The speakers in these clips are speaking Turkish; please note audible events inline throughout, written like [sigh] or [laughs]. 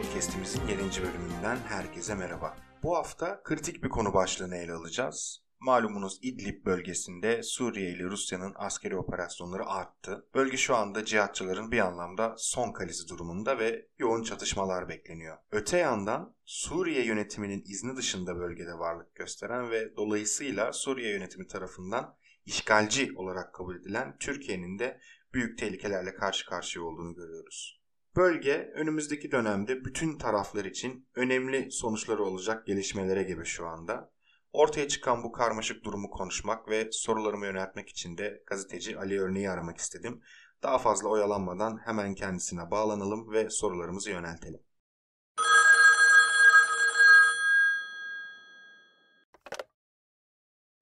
Podcast'imizin 7. bölümünden herkese merhaba. Bu hafta kritik bir konu başlığını ele alacağız. Malumunuz İdlib bölgesinde Suriye ile Rusya'nın askeri operasyonları arttı. Bölge şu anda cihatçıların bir anlamda son kalesi durumunda ve yoğun çatışmalar bekleniyor. Öte yandan Suriye yönetiminin izni dışında bölgede varlık gösteren ve dolayısıyla Suriye yönetimi tarafından işgalci olarak kabul edilen Türkiye'nin de büyük tehlikelerle karşı karşıya olduğunu görüyoruz. Bölge önümüzdeki dönemde bütün taraflar için önemli sonuçları olacak gelişmelere gibi şu anda. Ortaya çıkan bu karmaşık durumu konuşmak ve sorularımı yöneltmek için de gazeteci Ali Örneği aramak istedim. Daha fazla oyalanmadan hemen kendisine bağlanalım ve sorularımızı yöneltelim.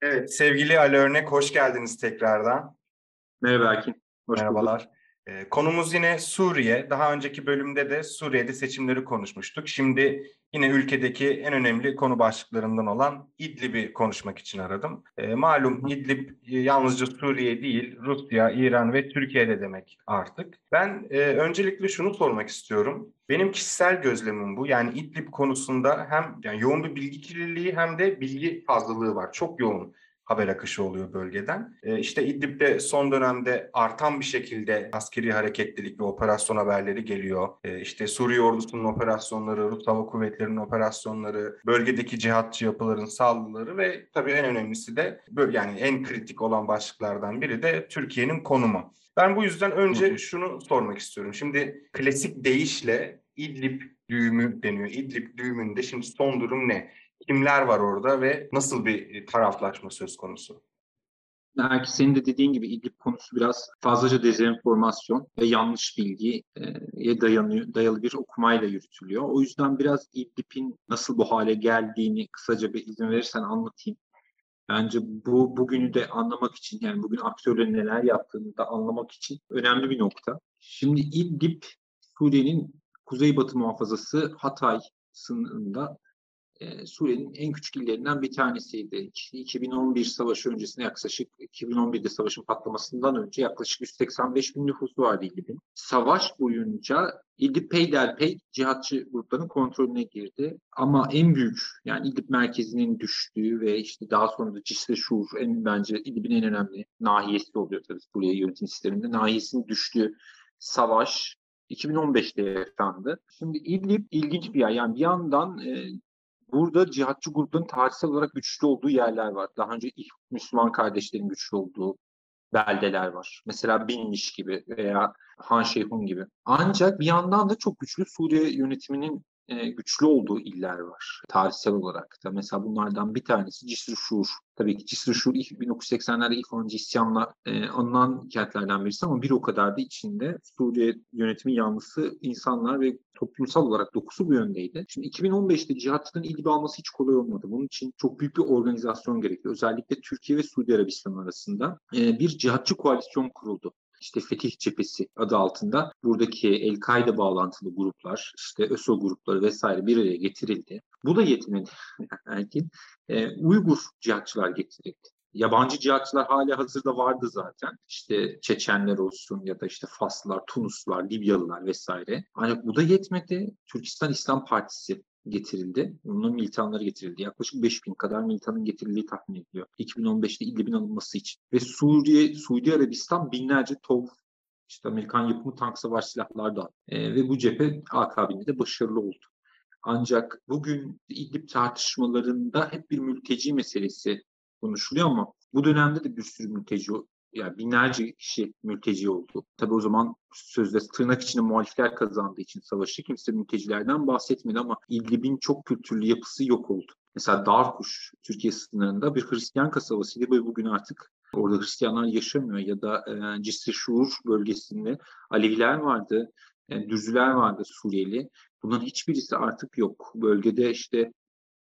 Evet, sevgili Ali Örnek hoş geldiniz tekrardan. Merhaba Erkin. Hoş Merhabalar. Bulduk. Ee, konumuz yine Suriye. Daha önceki bölümde de Suriye'de seçimleri konuşmuştuk. Şimdi yine ülkedeki en önemli konu başlıklarından olan İdlib'i konuşmak için aradım. E, malum İdlib e, yalnızca Suriye değil, Rusya, İran ve Türkiye'de demek artık. Ben e, öncelikle şunu sormak istiyorum. Benim kişisel gözlemim bu. Yani İdlib konusunda hem yani yoğun bir bilgi kirliliği hem de bilgi fazlalığı var. Çok yoğun haber akışı oluyor bölgeden. E, işte İdlib'de son dönemde artan bir şekilde askeri hareketlilik ve operasyon haberleri geliyor. E, işte Suriye ordusunun operasyonları, Rus Hava Kuvvetleri'nin operasyonları, bölgedeki cihatçı yapıların saldırıları ve tabii en önemlisi de yani en kritik olan başlıklardan biri de Türkiye'nin konumu. Ben bu yüzden önce şunu sormak istiyorum. Şimdi klasik deyişle İdlib düğümü deniyor. İdlib düğümünde şimdi son durum ne? Kimler var orada ve nasıl bir e, taraflaşma söz konusu? Belki senin de dediğin gibi İdlib konusu biraz fazlaca dezenformasyon ve yanlış bilgiye dayanıyor, dayalı bir okumayla yürütülüyor. O yüzden biraz İdlib'in nasıl bu hale geldiğini kısaca bir izin verirsen anlatayım. Bence bu bugünü de anlamak için yani bugün aktörlerin neler yaptığını da anlamak için önemli bir nokta. Şimdi İdlib Suriye'nin kuzeybatı muhafazası Hatay sınırında e, Suriye'nin en küçük illerinden bir tanesiydi. 2011 savaşı öncesinde yaklaşık 2011'de savaşın patlamasından önce yaklaşık 185 bin nüfusu vardı İdlib'in. Savaş boyunca İdlib peyderpey cihatçı grupların kontrolüne girdi. Ama en büyük yani İdlib merkezinin düştüğü ve işte daha sonra da Cisre Şur en bence İdlib'in en önemli nahiyesi oluyor tabii Suriye yönetim sisteminde. Nahiyesinin düştüğü savaş 2015'te yaşandı. Şimdi İdlib ilginç bir yer. Yani bir yandan e, Burada cihatçı grupların tarihsel olarak güçlü olduğu yerler var. Daha önce ilk Müslüman kardeşlerin güçlü olduğu beldeler var. Mesela Binmiş gibi veya Han Şeyhun gibi. Ancak bir yandan da çok güçlü Suriye yönetiminin e, güçlü olduğu iller var tarihsel olarak da. Mesela bunlardan bir tanesi Cisr Şur. Tabii ki Cisr Şur 1980'lerde ilk önce isyanla e, anılan kentlerden birisi ama bir o kadar da içinde Suriye yönetimi yanlısı insanlar ve toplumsal olarak dokusu bu yöndeydi. Şimdi 2015'te cihatçıların ilgi alması hiç kolay olmadı. Bunun için çok büyük bir organizasyon gerekiyor. Özellikle Türkiye ve Suudi Arabistan arasında e, bir cihatçı koalisyon kuruldu işte Fetih Cephesi adı altında buradaki El-Kaide bağlantılı gruplar, işte ÖSO grupları vesaire bir araya getirildi. Bu da yetmedi Erkin. E, Uygur cihatçılar getirildi. Yabancı cihatçılar hala hazırda vardı zaten. İşte Çeçenler olsun ya da işte Faslılar, Tunuslular, Libyalılar vesaire. Ancak bu da yetmedi. Türkistan İslam Partisi getirildi. Bunun militanları getirildi. Yaklaşık 5000 kadar militanın getirildiği tahmin ediliyor. 2015'te İdlib'in alınması için. Ve Suriye, Suudi Arabistan binlerce TOW işte Amerikan yapımı tank savaş silahlar da e, ve bu cephe akabinde de başarılı oldu. Ancak bugün İdlib tartışmalarında hep bir mülteci meselesi konuşuluyor ama bu dönemde de bir sürü mülteci yani binlerce kişi mülteci oldu. Tabi o zaman sözde tırnak içinde muhalifler kazandığı için savaşı kimse mültecilerden bahsetmedi ama İdlib'in çok kültürlü yapısı yok oldu. Mesela Darkuş Türkiye sınırında bir Hristiyan kasabasıydı ve bugün artık orada Hristiyanlar yaşamıyor ya da e, Cisri Şuur bölgesinde Aleviler vardı, e, Düzüler vardı Suriyeli. Bunların hiçbirisi artık yok. Bölgede işte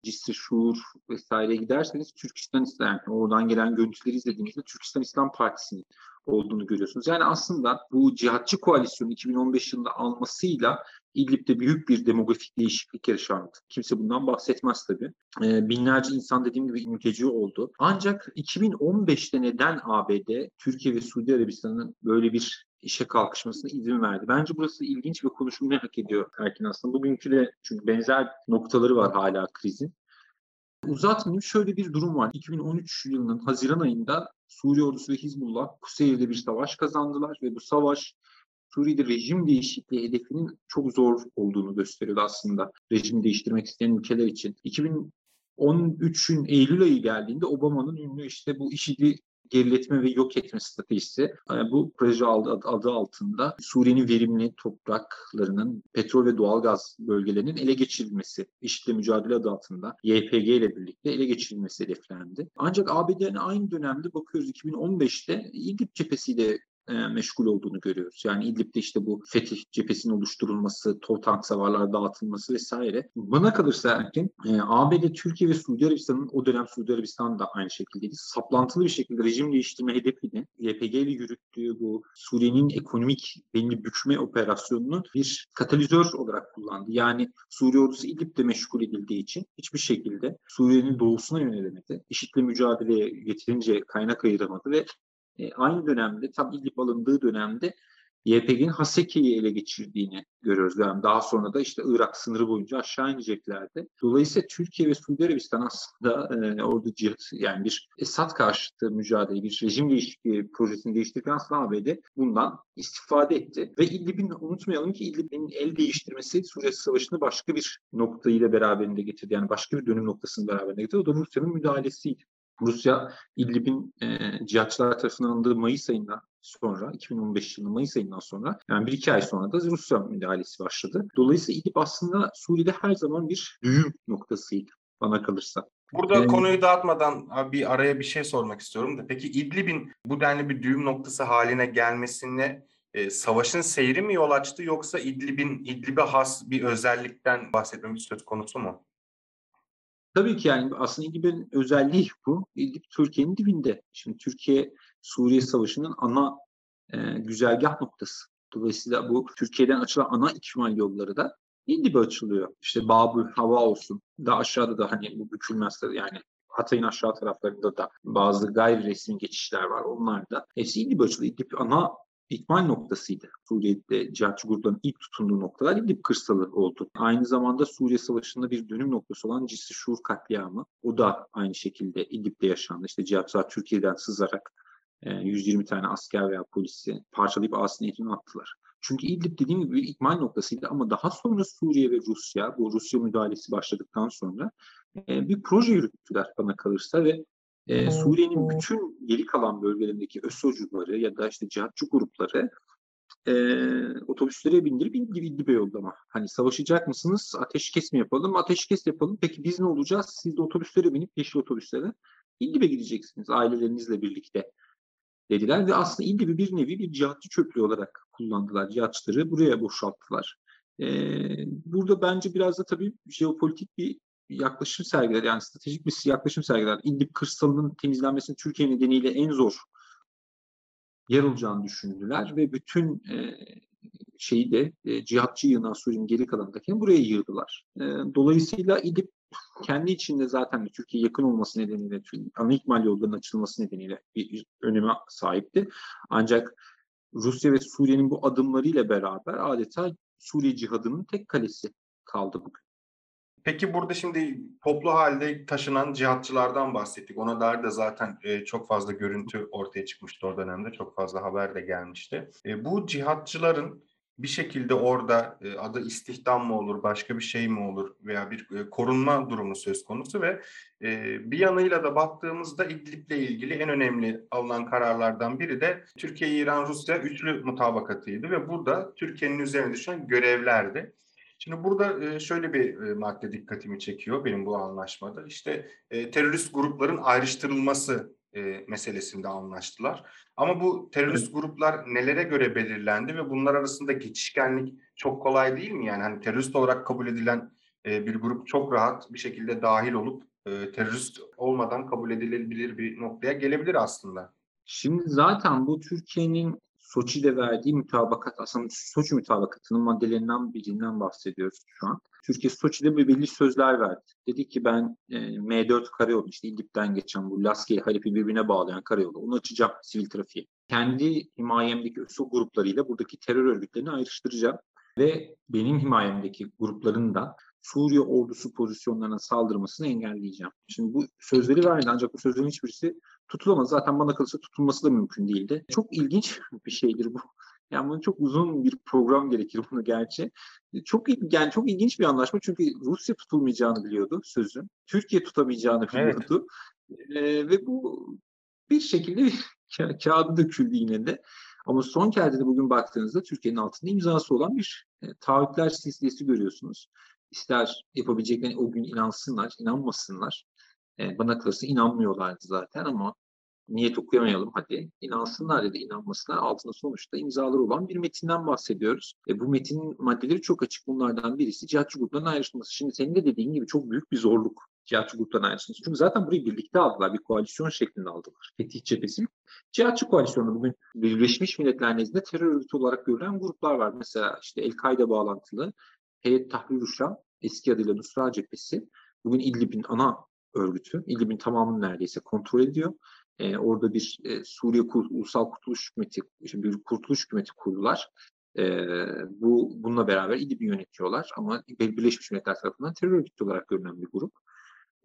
Cisri Şuur vesaire giderseniz Türkistan İslam, yani oradan gelen görüntüleri izlediğimizde Türkistan İslam Partisi'nin olduğunu görüyorsunuz. Yani aslında bu cihatçı koalisyonu 2015 yılında almasıyla İdlib'de büyük bir demografik değişiklik yaşandı. Kimse bundan bahsetmez tabii. E, binlerce insan dediğim gibi mülteci oldu. Ancak 2015'te neden ABD, Türkiye ve Suudi Arabistan'ın böyle bir işe kalkışmasına izin verdi. Bence burası ilginç ve konuşulmayı hak ediyor Erkin aslında. Bugünkü de çünkü benzer noktaları var hala krizin. Uzatmayayım şöyle bir durum var. 2013 yılının Haziran ayında Suriye ordusu ve Hizbullah Kuseyir'de bir savaş kazandılar ve bu savaş Suriye'de rejim değişikliği hedefinin çok zor olduğunu gösteriyordu aslında rejim değiştirmek isteyen ülkeler için. 2013'ün Eylül ayı geldiğinde Obama'nın ünlü işte bu IŞİD'i geriletme ve yok etme stratejisi yani bu proje adı, adı altında Suriye'nin verimli topraklarının petrol ve doğalgaz bölgelerinin ele geçirilmesi, IŞİD'le mücadele adı altında YPG ile birlikte ele geçirilmesi hedeflendi. Ancak ABD'nin aynı dönemde bakıyoruz 2015'te İdlib cephesiyle e, meşgul olduğunu görüyoruz. Yani İdlib'de işte bu fetih cephesinin oluşturulması, tank savarlar dağıtılması vesaire. Bana kalırsa erken e, ABD, Türkiye ve Suudi Arabistan'ın o dönem Suudi Arabistan da aynı şekildeydi. Saplantılı bir şekilde rejim değiştirme hedefini YPG ile yürüttüğü bu Suriye'nin ekonomik belli bükme operasyonunu bir katalizör olarak kullandı. Yani Suriye ordusu İdlib'de meşgul edildiği için hiçbir şekilde Suriye'nin doğusuna yönelemedi. IŞİD'le mücadeleye yeterince kaynak ayıramadı ve e, aynı dönemde tam İdlib alındığı dönemde YPG'nin Haseke'yi ele geçirdiğini görüyoruz. Yani daha sonra da işte Irak sınırı boyunca aşağı ineceklerdi. Dolayısıyla Türkiye ve Suudi Arabistan aslında e, orada cihat yani bir Esad karşıtı mücadele, bir rejim değişikliği projesini değiştirirken aslında ABD bundan istifade etti. Ve İdlib'in unutmayalım ki İdlib'in el değiştirmesi Suriye Savaşı'nı başka bir noktayı da beraberinde getirdi. Yani başka bir dönüm noktasını beraberinde getirdi. O da Rusya'nın müdahalesiydi. Rusya İdlib'in e, cihatçılar tarafından alındığı Mayıs ayından sonra 2015 yılı Mayıs ayından sonra yani bir iki ay sonra da Rusya müdahalesi başladı. Dolayısıyla İdlib aslında Suriye'de her zaman bir düğüm noktasıydı bana kalırsa. Burada ee, konuyu dağıtmadan bir araya bir şey sormak istiyorum da peki İdlib'in bu denli bir düğüm noktası haline gelmesine e, savaşın seyri mi yol açtı yoksa İdlib'in İdlib'e has bir özellikten bahsetmemiz söz konusu mu? Tabii ki yani aslında İdlib'in özelliği bu. İdlib Türkiye'nin dibinde. Şimdi Türkiye Suriye Savaşı'nın ana e, güzergah noktası. Dolayısıyla bu Türkiye'den açılan ana ikmal yolları da İdlib'e açılıyor. İşte Babül Hava olsun. Daha aşağıda da hani bu bükülmez yani Hatay'ın aşağı taraflarında da bazı gayri resmi geçişler var. Onlar da hepsi İdlib'e açılıyor. İdlib ana ikmal noktasıydı. Suriye'de cihatçı grupların ilk tutunduğu noktalar İdlib kırsalı oldu. Aynı zamanda Suriye Savaşı'nda bir dönüm noktası olan Cisri Şur katliamı. O da aynı şekilde İdlib'de yaşandı. İşte cihatçılar Türkiye'den sızarak 120 e, tane asker veya polisi parçalayıp Asin Nehri'ne attılar. Çünkü İdlib dediğim gibi bir ikmal noktasıydı ama daha sonra Suriye ve Rusya, bu Rusya müdahalesi başladıktan sonra e, bir proje yürüttüler bana kalırsa ve e, Suriye'nin bütün geri kalan bölgelerindeki ÖSO'cuları ya da işte cihatçı grupları e, otobüslere bindirip İdlib İdlib'e yollama. Hani savaşacak mısınız? Ateşkes mi yapalım? Ateşkes yapalım. Peki biz ne olacağız? Siz de otobüslere binip yeşil otobüslere İdlib'e gideceksiniz ailelerinizle birlikte dediler ve aslında İdlib'i bir nevi bir cihatçı çöplüğü olarak kullandılar. Cihatçıları buraya boşalttılar. Ee, burada bence biraz da tabii jeopolitik bir yaklaşım sergiler. Yani stratejik bir yaklaşım sergiler. İdlib kırsalının temizlenmesinin Türkiye nedeniyle en zor yer olacağını düşündüler ve bütün e, şeyi de e, cihatçı yığınan Suriye'nin geri kalanındakini buraya yığdılar. E, dolayısıyla İdlib kendi içinde zaten Türkiye yakın olması nedeniyle, ana ikmal yollarının açılması nedeniyle bir öneme sahipti. Ancak Rusya ve Suriye'nin bu adımlarıyla beraber adeta Suriye cihadının tek kalesi kaldı bugün. Peki burada şimdi toplu halde taşınan cihatçılardan bahsettik. Ona dair de zaten e, çok fazla görüntü ortaya çıkmıştı o dönemde. Çok fazla haber de gelmişti. E, bu cihatçıların bir şekilde orada e, adı istihdam mı olur, başka bir şey mi olur veya bir korunma durumu söz konusu ve bir yanıyla da baktığımızda İdlib'le ilgili en önemli alınan kararlardan biri de Türkiye, İran, Rusya üçlü mutabakatıydı ve burada Türkiye'nin üzerine düşen görevlerdi. Şimdi burada şöyle bir madde dikkatimi çekiyor benim bu anlaşmada. İşte terörist grupların ayrıştırılması meselesinde anlaştılar. Ama bu terörist gruplar nelere göre belirlendi ve bunlar arasında geçişkenlik çok kolay değil mi? Yani hani terörist olarak kabul edilen bir grup çok rahat bir şekilde dahil olup terörist olmadan kabul edilebilir bir noktaya gelebilir aslında. Şimdi zaten bu Türkiye'nin Soçi'de verdiği mütabakat, aslında Soçi mütabakatının maddelerinden birinden bahsediyoruz şu an. Türkiye Soçi'de belli sözler verdi. Dedi ki ben e, M4 karayolu, işte İdlib'den geçen bu Laskiye, Halep'i birbirine bağlayan karayolu, onu açacağım sivil trafiğe. Kendi himayemdeki ÖSO gruplarıyla buradaki terör örgütlerini ayrıştıracağım. Ve benim himayemdeki grupların da Suriye ordusu pozisyonlarına saldırmasını engelleyeceğim. Şimdi bu sözleri verdi ancak bu sözlerin hiçbirisi tutulamaz. Zaten bana kalırsa tutulması da mümkün değildi. Çok ilginç [laughs] bir şeydir bu. Yani bunun çok uzun bir program gerekir bunu gerçi. Çok yani çok ilginç bir anlaşma çünkü Rusya tutulmayacağını biliyordu sözün. Türkiye tutamayacağını biliyordu. Evet. Ee, ve bu bir şekilde bir [laughs] ka- kağıdı döküldü yine de. Ama son kertede bugün baktığınızda Türkiye'nin altında imzası olan bir e, taahhütler silsilesi görüyorsunuz. İster yapabileceklerine o gün inansınlar, inanmasınlar. E, bana kalırsa inanmıyorlardı zaten ama niyet okuyamayalım hadi. İnansınlar ya da inanmasınlar. Altında sonuçta imzaları olan bir metinden bahsediyoruz. E, bu metinin maddeleri çok açık. Bunlardan birisi cihatçı grupların ayrışması. Şimdi senin de dediğin gibi çok büyük bir zorluk cihatçı grupların ayrışması. Çünkü zaten burayı birlikte aldılar. Bir koalisyon şeklinde aldılar. Fetih cephesi. Cihatçı koalisyonu bugün Birleşmiş Milletler nezdinde terör örgütü olarak görülen gruplar var. Mesela işte El-Kaide bağlantılı Heyet Tahrir Uşam, eski adıyla Nusra Cephesi. Bugün İdlib'in ana örgütü. İdlib'in tamamını neredeyse kontrol ediyor. E, orada bir e, Suriye Kur, Ulusal Kurtuluş Hükümeti, işte bir kurtuluş hükümeti kurdular. E, bu bununla beraber İdlib'i yönetiyorlar ama Birleşmiş Milletler tarafından terör örgütü olarak görünen bir grup.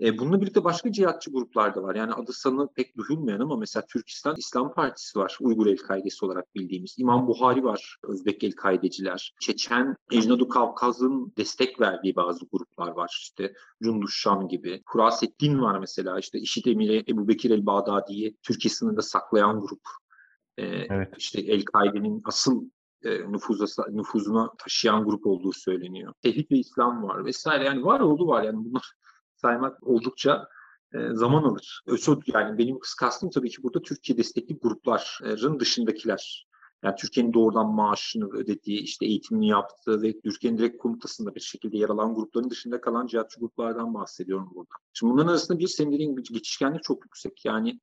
E, bununla birlikte başka cihatçı gruplar da var. Yani adı sanı pek duyulmayan ama mesela Türkistan İslam Partisi var. Uygur El-Kaidesi olarak bildiğimiz. İmam Buhari var. Özbek El-Kaideciler. Çeçen, Ecnadu Kavkaz'ın destek verdiği bazı gruplar var. İşte Cunduş Şam gibi. Kurasettin var mesela. İşte İşit Emiri Ebu Bekir El-Bağdadi'yi Türkiye sınırında saklayan grup. E, evet. İşte El-Kaide'nin asıl e, nüfuza, nüfuzuna taşıyan grup olduğu söyleniyor. Tevhid ve İslam var vesaire. Yani var oldu var yani bunlar saymak oldukça e, zaman alır. ÖSOD yani benim kastım tabii ki burada Türkiye destekli grupların dışındakiler. Yani Türkiye'nin doğrudan maaşını ödediği, işte eğitimini yaptığı ve Türkiye'nin direkt komutasında bir şekilde yer alan grupların dışında kalan cihatçı gruplardan bahsediyorum burada. Şimdi bunların arasında bir senin dediğin geçişkenlik çok yüksek. Yani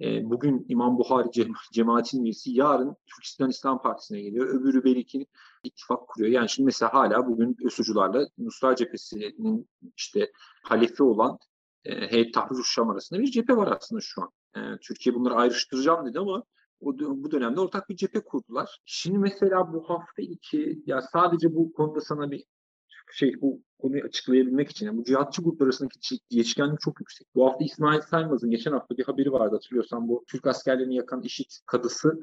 e, bugün İmam Buhari cema cemaatin üyesi yarın Türkistan İslam Partisi'ne geliyor. Öbürü belki ittifak kuruyor. Yani şimdi mesela hala bugün ÖSU'cularla Nusra Cephesi'nin işte halefi olan e, Heyet Tahrir Şam arasında bir cephe var aslında şu an. E, Türkiye bunları ayrıştıracağım dedi ama o, bu dönemde ortak bir cephe kurdular. Şimdi mesela bu hafta içi ya sadece bu konuda sana bir şey bu konuyu açıklayabilmek için yani bu cihatçı gruplar arasındaki geçkenlik çok yüksek. Bu hafta İsmail Saymaz'ın geçen hafta bir haberi vardı hatırlıyorsan bu Türk askerlerini yakan IŞİD kadısı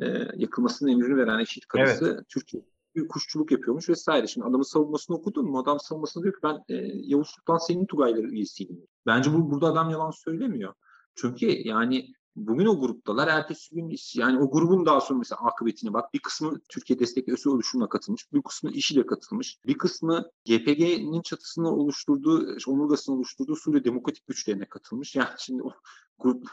e, yakılmasının emrini veren IŞİD kadısı evet. Türkiye bir kuşçuluk yapıyormuş vesaire. Şimdi adamın savunmasını okudun mu? Adam savunmasını diyor ki ben e, Yavuz Sultan Selim Tugayları üyesiydim. Bence bu burada adam yalan söylemiyor. Çünkü yani Bugün o gruptalar, ertesi gün yani o grubun daha sonra mesela akıbetine bak. Bir kısmı Türkiye destekli oluşumuna katılmış, bir kısmı işiyle katılmış, bir kısmı GPG'nin çatısını oluşturduğu, omurgasını oluşturduğu Suriye Demokratik Güçlerine katılmış. Yani şimdi o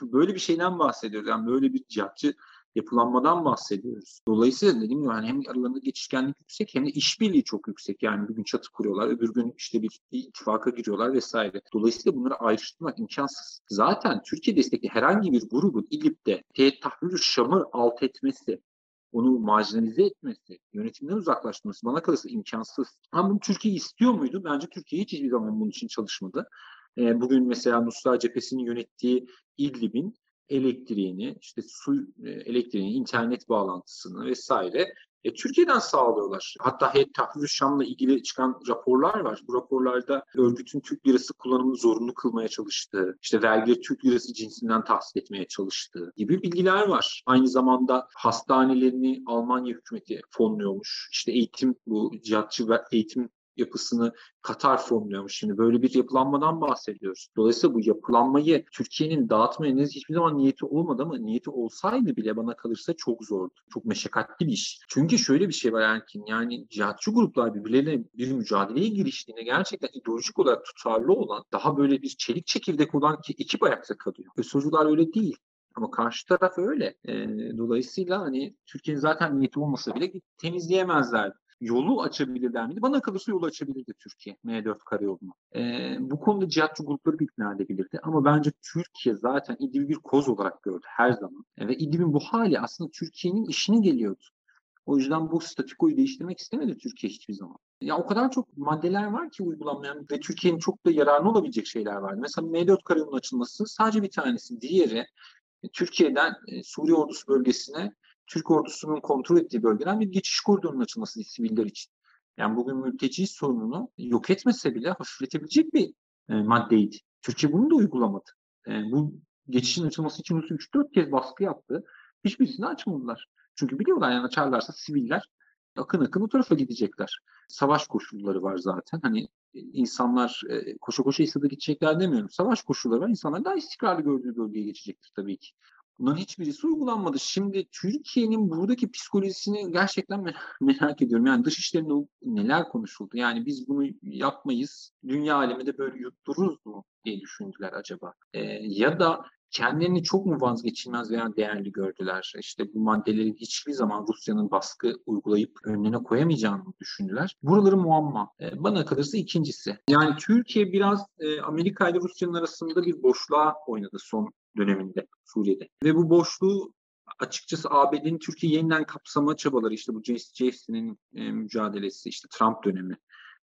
böyle bir şeyden bahsediyoruz. Yani böyle bir cihatçı yapılanmadan bahsediyoruz. Dolayısıyla dediğim gibi yani hem aralarında geçişkenlik yüksek hem de işbirliği çok yüksek. Yani bir gün çatı kuruyorlar, öbür gün işte bir, bir ittifaka giriyorlar vesaire. Dolayısıyla bunları ayrıştırmak imkansız. Zaten Türkiye destekli herhangi bir grubun İdlib'de Tahrir Şam'ı alt etmesi, onu marjinalize etmesi, yönetimden uzaklaştırması bana kalırsa imkansız. Ama bunu Türkiye istiyor muydu? Bence Türkiye hiç hiçbir zaman bunun için çalışmadı. Bugün mesela Nusra cephesinin yönettiği İdlib'in elektriğini, işte su e, elektriğini, internet bağlantısını vesaire e, Türkiye'den sağlıyorlar. Hatta Heyet Tahrir Şam'la ilgili çıkan raporlar var. Bu raporlarda örgütün Türk lirası kullanımını zorunlu kılmaya çalıştığı, işte vergileri Türk lirası cinsinden tahsil etmeye çalıştığı gibi bilgiler var. Aynı zamanda hastanelerini Almanya hükümeti fonluyormuş. İşte eğitim, bu cihatçı eğitim yapısını Katar fonluyormuş. Şimdi böyle bir yapılanmadan bahsediyoruz. Dolayısıyla bu yapılanmayı Türkiye'nin dağıtmaya hiçbir zaman niyeti olmadı ama niyeti olsaydı bile bana kalırsa çok zordu. Çok meşakkatli bir iş. Çünkü şöyle bir şey var Erkin yani cihatçı gruplar birbirleriyle bir mücadeleye giriştiğinde gerçekten ideolojik olarak tutarlı olan daha böyle bir çelik çekirdek olan ki ekip ayakta kalıyor. Ösocular öyle değil. Ama karşı taraf öyle. E, dolayısıyla hani Türkiye'nin zaten niyeti olmasa bile temizleyemezler yolu açabilirler miydi? Bana kalırsa yolu açabilirdi Türkiye M4 karayolunu. Ee, bu konuda cihatçı grupları ikna edebilirdi. Ama bence Türkiye zaten İdlib'i bir koz olarak gördü her zaman. E, ve İdlib'in bu hali aslında Türkiye'nin işine geliyordu. O yüzden bu statikoyu değiştirmek istemedi Türkiye hiçbir zaman. Ya o kadar çok maddeler var ki uygulanmayan ve Türkiye'nin çok da yararlı olabilecek şeyler vardı. Mesela M4 karayolunun açılması sadece bir tanesi. Diğeri Türkiye'den e, Suriye ordusu bölgesine Türk ordusunun kontrol ettiği bölgeden bir geçiş koridorunun açılması siviller için. Yani bugün mülteci sorununu yok etmese bile hafifletebilecek bir e, maddeydi. Türkiye bunu da uygulamadı. E, bu geçişin açılması için Rusya 3-4 kez baskı yaptı. Hiçbirisini açmadılar. Çünkü biliyorlar yani açarlarsa siviller akın akın o tarafa gidecekler. Savaş koşulları var zaten. Hani insanlar e, koşu koşu İsa'da gidecekler demiyorum. Savaş koşulları var. İnsanlar daha istikrarlı gördüğü bölgeye geçecektir tabii ki. Bunların hiçbirisi uygulanmadı. Şimdi Türkiye'nin buradaki psikolojisini gerçekten [laughs] merak ediyorum. Yani dış işlerinde neler konuşuldu? Yani biz bunu yapmayız, dünya aleminde böyle yuttururuz mu diye düşündüler acaba? Ee, ya da kendilerini çok mu vazgeçilmez veya değerli gördüler? İşte bu maddeleri hiçbir zaman Rusya'nın baskı uygulayıp önüne koyamayacağını düşündüler. Buraları muamma. E, bana kalırsa ikincisi. Yani Türkiye biraz e, Amerika ile Rusya'nın arasında bir boşluğa oynadı son döneminde Suriye'de. Ve bu boşluğu açıkçası ABD'nin Türkiye yeniden kapsama çabaları işte bu JC'nin e, mücadelesi işte Trump dönemi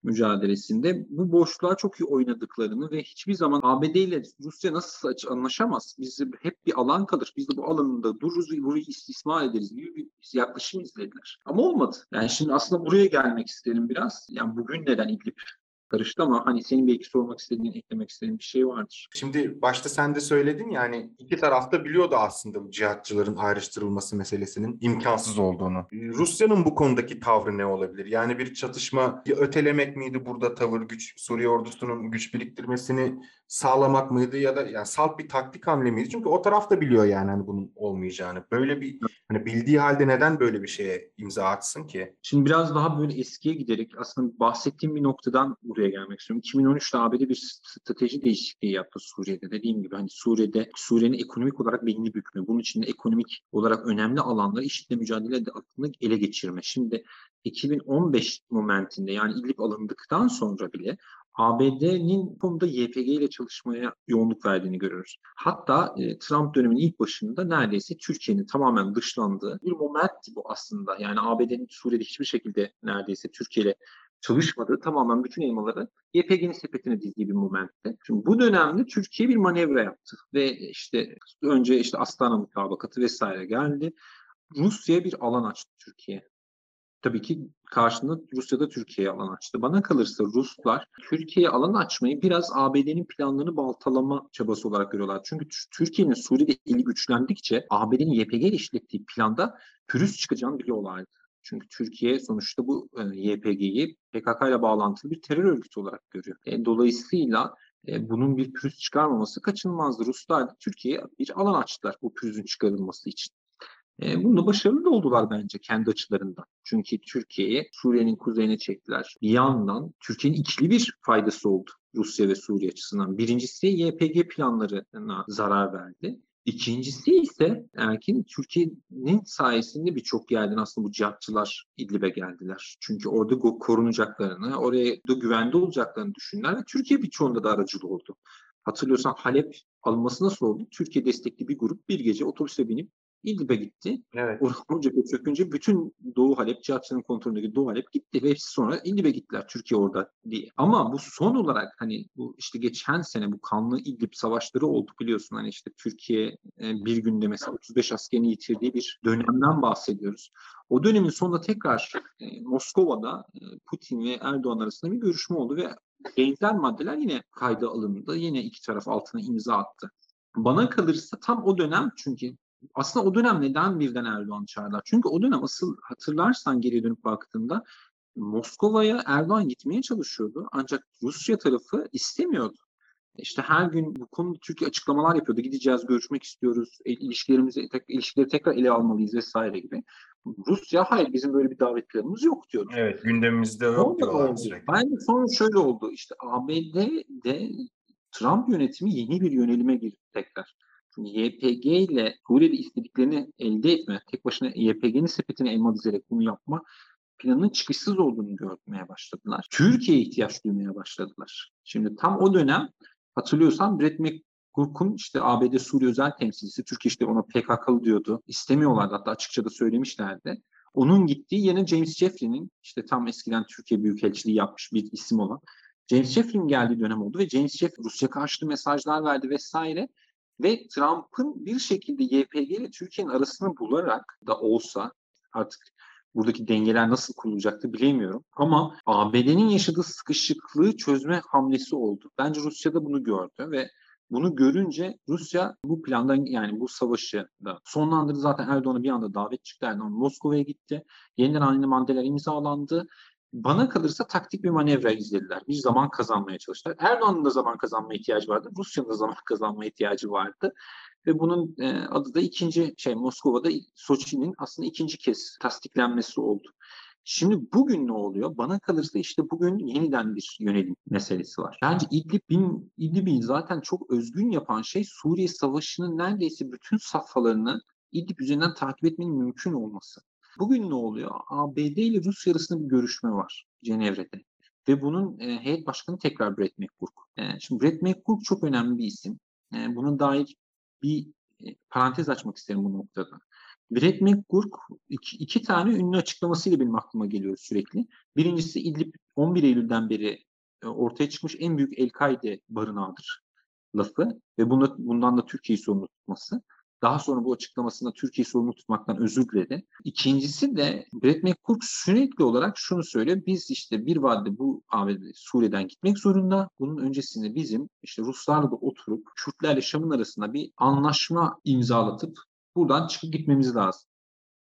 mücadelesinde bu boşluğa çok iyi oynadıklarını ve hiçbir zaman ABD ile Rusya nasıl anlaşamaz? Biz hep bir alan kalır. Biz de bu alanında dururuz burayı istismar ederiz gibi bir yaklaşım izlediler. Ama olmadı. Yani şimdi aslında buraya gelmek isterim biraz. Yani bugün neden İdlib karıştı ama hani senin belki sormak istediğin, eklemek istediğin bir şey vardır. Şimdi başta sen de söyledin ya hani iki tarafta biliyordu aslında bu cihatçıların ayrıştırılması meselesinin imkansız olduğunu. Rusya'nın bu konudaki tavrı ne olabilir? Yani bir çatışma ötelemek miydi burada tavır güç Suriye ordusunun güç biriktirmesini sağlamak mıydı ya da yani salt bir taktik hamle miydi? Çünkü o taraf da biliyor yani hani bunun olmayacağını. Böyle bir hani bildiği halde neden böyle bir şeye imza atsın ki? Şimdi biraz daha böyle eskiye giderek aslında bahsettiğim bir noktadan buraya gelmek istiyorum. 2013'te ABD bir strateji değişikliği yaptı Suriye'de. Dediğim gibi hani Suriye'de Suriye'nin ekonomik olarak belini bükme, bunun için ekonomik olarak önemli alanları IŞİD'le mücadele aklını ele geçirme. Şimdi 2015 momentinde yani İdlib alındıktan sonra bile ABD'nin konuda YPG ile çalışmaya yoğunluk verdiğini görüyoruz. Hatta e, Trump döneminin ilk başında neredeyse Türkiye'nin tamamen dışlandığı bir momentti bu aslında. Yani ABD'nin Suriye'de hiçbir şekilde neredeyse Türkiye ile çalışmadığı tamamen bütün elmaları YPG'nin sepetine dizdiği bir momentte. Şimdi bu dönemde Türkiye bir manevra yaptı ve işte önce işte Astana mutabakatı vesaire geldi. Rusya bir alan açtı Türkiye tabii ki karşında Rusya'da Türkiye'ye alan açtı. Bana kalırsa Ruslar Türkiye'ye alan açmayı biraz ABD'nin planlarını baltalama çabası olarak görüyorlar. Çünkü Türkiye'nin Suriye'de eli güçlendikçe ABD'nin YPG işlettiği planda pürüz çıkacağını biliyorlardı. Çünkü Türkiye sonuçta bu e, YPG'yi PKK ile bağlantılı bir terör örgütü olarak görüyor. E, dolayısıyla e, bunun bir pürüz çıkarmaması kaçınılmazdı. Ruslar Türkiye'ye bir alan açtılar bu pürüzün çıkarılması için. E, bunda başarılı oldular bence kendi açılarından. Çünkü Türkiye'yi Suriye'nin kuzeyine çektiler. Bir yandan Türkiye'nin ikili bir faydası oldu Rusya ve Suriye açısından. Birincisi YPG planlarına zarar verdi. İkincisi ise erkin Türkiye'nin sayesinde birçok yerden aslında bu cihatçılar İdlib'e geldiler. Çünkü orada korunacaklarını, oraya da güvende olacaklarını düşündüler ve Türkiye birçoğunda da aracılı oldu. Hatırlıyorsan Halep alınması nasıl oldu? Türkiye destekli bir grup bir gece otobüse binip İdlib'e gitti. Evet. Orhan cephe çökünce bütün Doğu Halep, Cihatçı'nın kontrolündeki Doğu Halep gitti ve hepsi sonra İdlib'e gittiler Türkiye orada diye. Ama bu son olarak hani bu işte geçen sene bu kanlı İdlib savaşları oldu biliyorsun. Hani işte Türkiye e, bir günde mesela 35 askerini yitirdiği bir dönemden bahsediyoruz. O dönemin sonunda tekrar e, Moskova'da e, Putin ve Erdoğan arasında bir görüşme oldu ve benzer maddeler yine kayda alındı. Yine iki taraf altına imza attı. Bana kalırsa tam o dönem çünkü aslında o dönem neden birden Erdoğan çağırdılar? Çünkü o dönem asıl hatırlarsan geriye dönüp baktığında Moskova'ya Erdoğan gitmeye çalışıyordu. Ancak Rusya tarafı istemiyordu. İşte her gün bu konuda Türkiye açıklamalar yapıyordu. Gideceğiz, görüşmek istiyoruz, ilişkilerimizi tek, ilişkileri tekrar ele almalıyız vesaire gibi. Rusya hayır bizim böyle bir davetlerimiz yok diyordu. Evet gündemimizde yok diyorlar sürekli. Bence sonra şöyle oldu. İşte ABD'de Trump yönetimi yeni bir yönelime girdi tekrar. YPG ile Suriye'de istediklerini elde etme, tek başına YPG'nin sepetine elma dizerek bunu yapma planının çıkışsız olduğunu görmeye başladılar. Türkiye'ye ihtiyaç duymaya başladılar. Şimdi tam o dönem hatırlıyorsan Brett McGurk'un işte ABD Suriye özel temsilcisi, Türkiye işte ona PKK'lı diyordu. İstemiyorlardı hatta açıkça da söylemişlerdi. Onun gittiği yerine James Jeffrey'nin işte tam eskiden Türkiye Büyükelçiliği yapmış bir isim olan James Jeffrey'in geldiği dönem oldu ve James Jeffrey Rusya karşıtı mesajlar verdi vesaire. Ve Trump'ın bir şekilde YPG ile Türkiye'nin arasını bularak da olsa artık buradaki dengeler nasıl kurulacaktı bilemiyorum. Ama ABD'nin yaşadığı sıkışıklığı çözme hamlesi oldu. Bence Rusya da bunu gördü ve bunu görünce Rusya bu plandan yani bu savaşı da sonlandırdı. Zaten Erdoğan'a bir anda davet çıktı. Erdoğan Moskova'ya gitti. Yeniden aynı maddeler imzalandı. Bana kalırsa taktik bir manevra izlediler. Bir zaman kazanmaya çalıştılar. Erdoğan'ın da zaman kazanma ihtiyacı vardı. Rusya'nın da zaman [laughs] kazanma ihtiyacı vardı. Ve bunun e, adı da ikinci şey Moskova'da Soçi'nin aslında ikinci kez tasdiklenmesi oldu. Şimdi bugün ne oluyor? Bana kalırsa işte bugün yeniden bir yönelim meselesi var. Bence İdlib'in, İdlib'i zaten çok özgün yapan şey Suriye Savaşı'nın neredeyse bütün safhalarını İdlib üzerinden takip etmenin mümkün olması. Bugün ne oluyor? ABD ile Rusya arasında bir görüşme var Cenevre'de. Ve bunun e, heyet başkanı tekrar Brett McGurk. E, şimdi Brett McGurk çok önemli bir isim. E, buna dair bir e, parantez açmak isterim bu noktada. Brett McGurk iki, iki tane ünlü açıklamasıyla benim aklıma geliyor sürekli. Birincisi İdlib 11 Eylül'den beri e, ortaya çıkmış en büyük El-Kaide barınağıdır lafı ve bunda, bundan da Türkiye'yi sorumlu tutması. Daha sonra bu açıklamasında Türkiye sorumlu tutmaktan özür diledi. İkincisi de Brett McCook sürekli olarak şunu söylüyor. Biz işte bir vadede bu ABD Suriye'den gitmek zorunda. Bunun öncesinde bizim işte Ruslarla da oturup Kürtlerle Şam'ın arasında bir anlaşma imzalatıp buradan çıkıp gitmemiz lazım.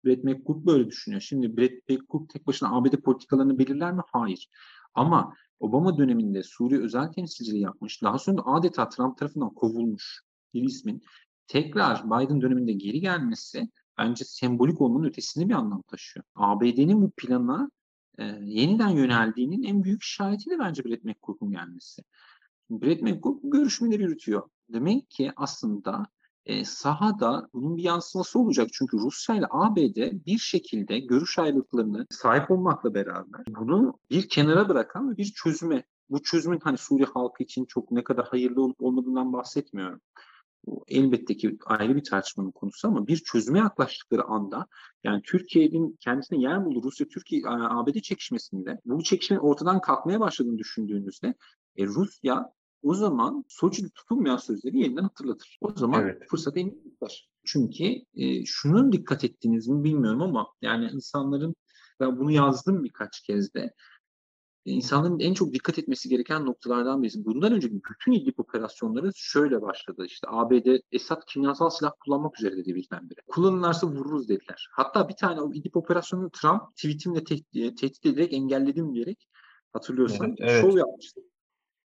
Brett McCook böyle düşünüyor. Şimdi Brett McCook tek başına ABD politikalarını belirler mi? Hayır. Ama Obama döneminde Suriye özel temsilciliği yapmış. Daha sonra da adeta Trump tarafından kovulmuş bir ismin tekrar Biden döneminde geri gelmesi bence sembolik olmanın ötesinde bir anlam taşıyor. ABD'nin bu plana e, yeniden yöneldiğinin en büyük de bence Brett McCook'un gelmesi. Brett McCook görüşmeleri yürütüyor. Demek ki aslında e, sahada bunun bir yansıması olacak. Çünkü Rusya ile ABD bir şekilde görüş ayrılıklarını sahip olmakla beraber bunu bir kenara bırakan ve bir çözüme bu çözümün hani Suriye halkı için çok ne kadar hayırlı olup olmadığından bahsetmiyorum. Elbette ki ayrı bir tartışmanın konusu ama bir çözüme yaklaştıkları anda yani Türkiye'nin kendisine yer buldu Rusya Türkiye ABD çekişmesinde bu çekişmenin ortadan kalkmaya başladığını düşündüğünüzde e, Rusya o zaman Soçi'de tutulmayan sözleri yeniden hatırlatır. O zaman evet. fırsat var. Çünkü e, şunun dikkat ettiğiniz mi bilmiyorum ama yani insanların ben bunu yazdım birkaç kez de insanların en çok dikkat etmesi gereken noktalardan birisi. Bundan önce bütün İdlib operasyonları şöyle başladı. İşte ABD Esad kimyasal silah kullanmak üzere dedi birdenbire. Kullanırlarsa vururuz dediler. Hatta bir tane o İdlib operasyonunu Trump tweetimle te- e, tehdit ederek engelledim diyerek hatırlıyorsan evet. şov yapmıştı.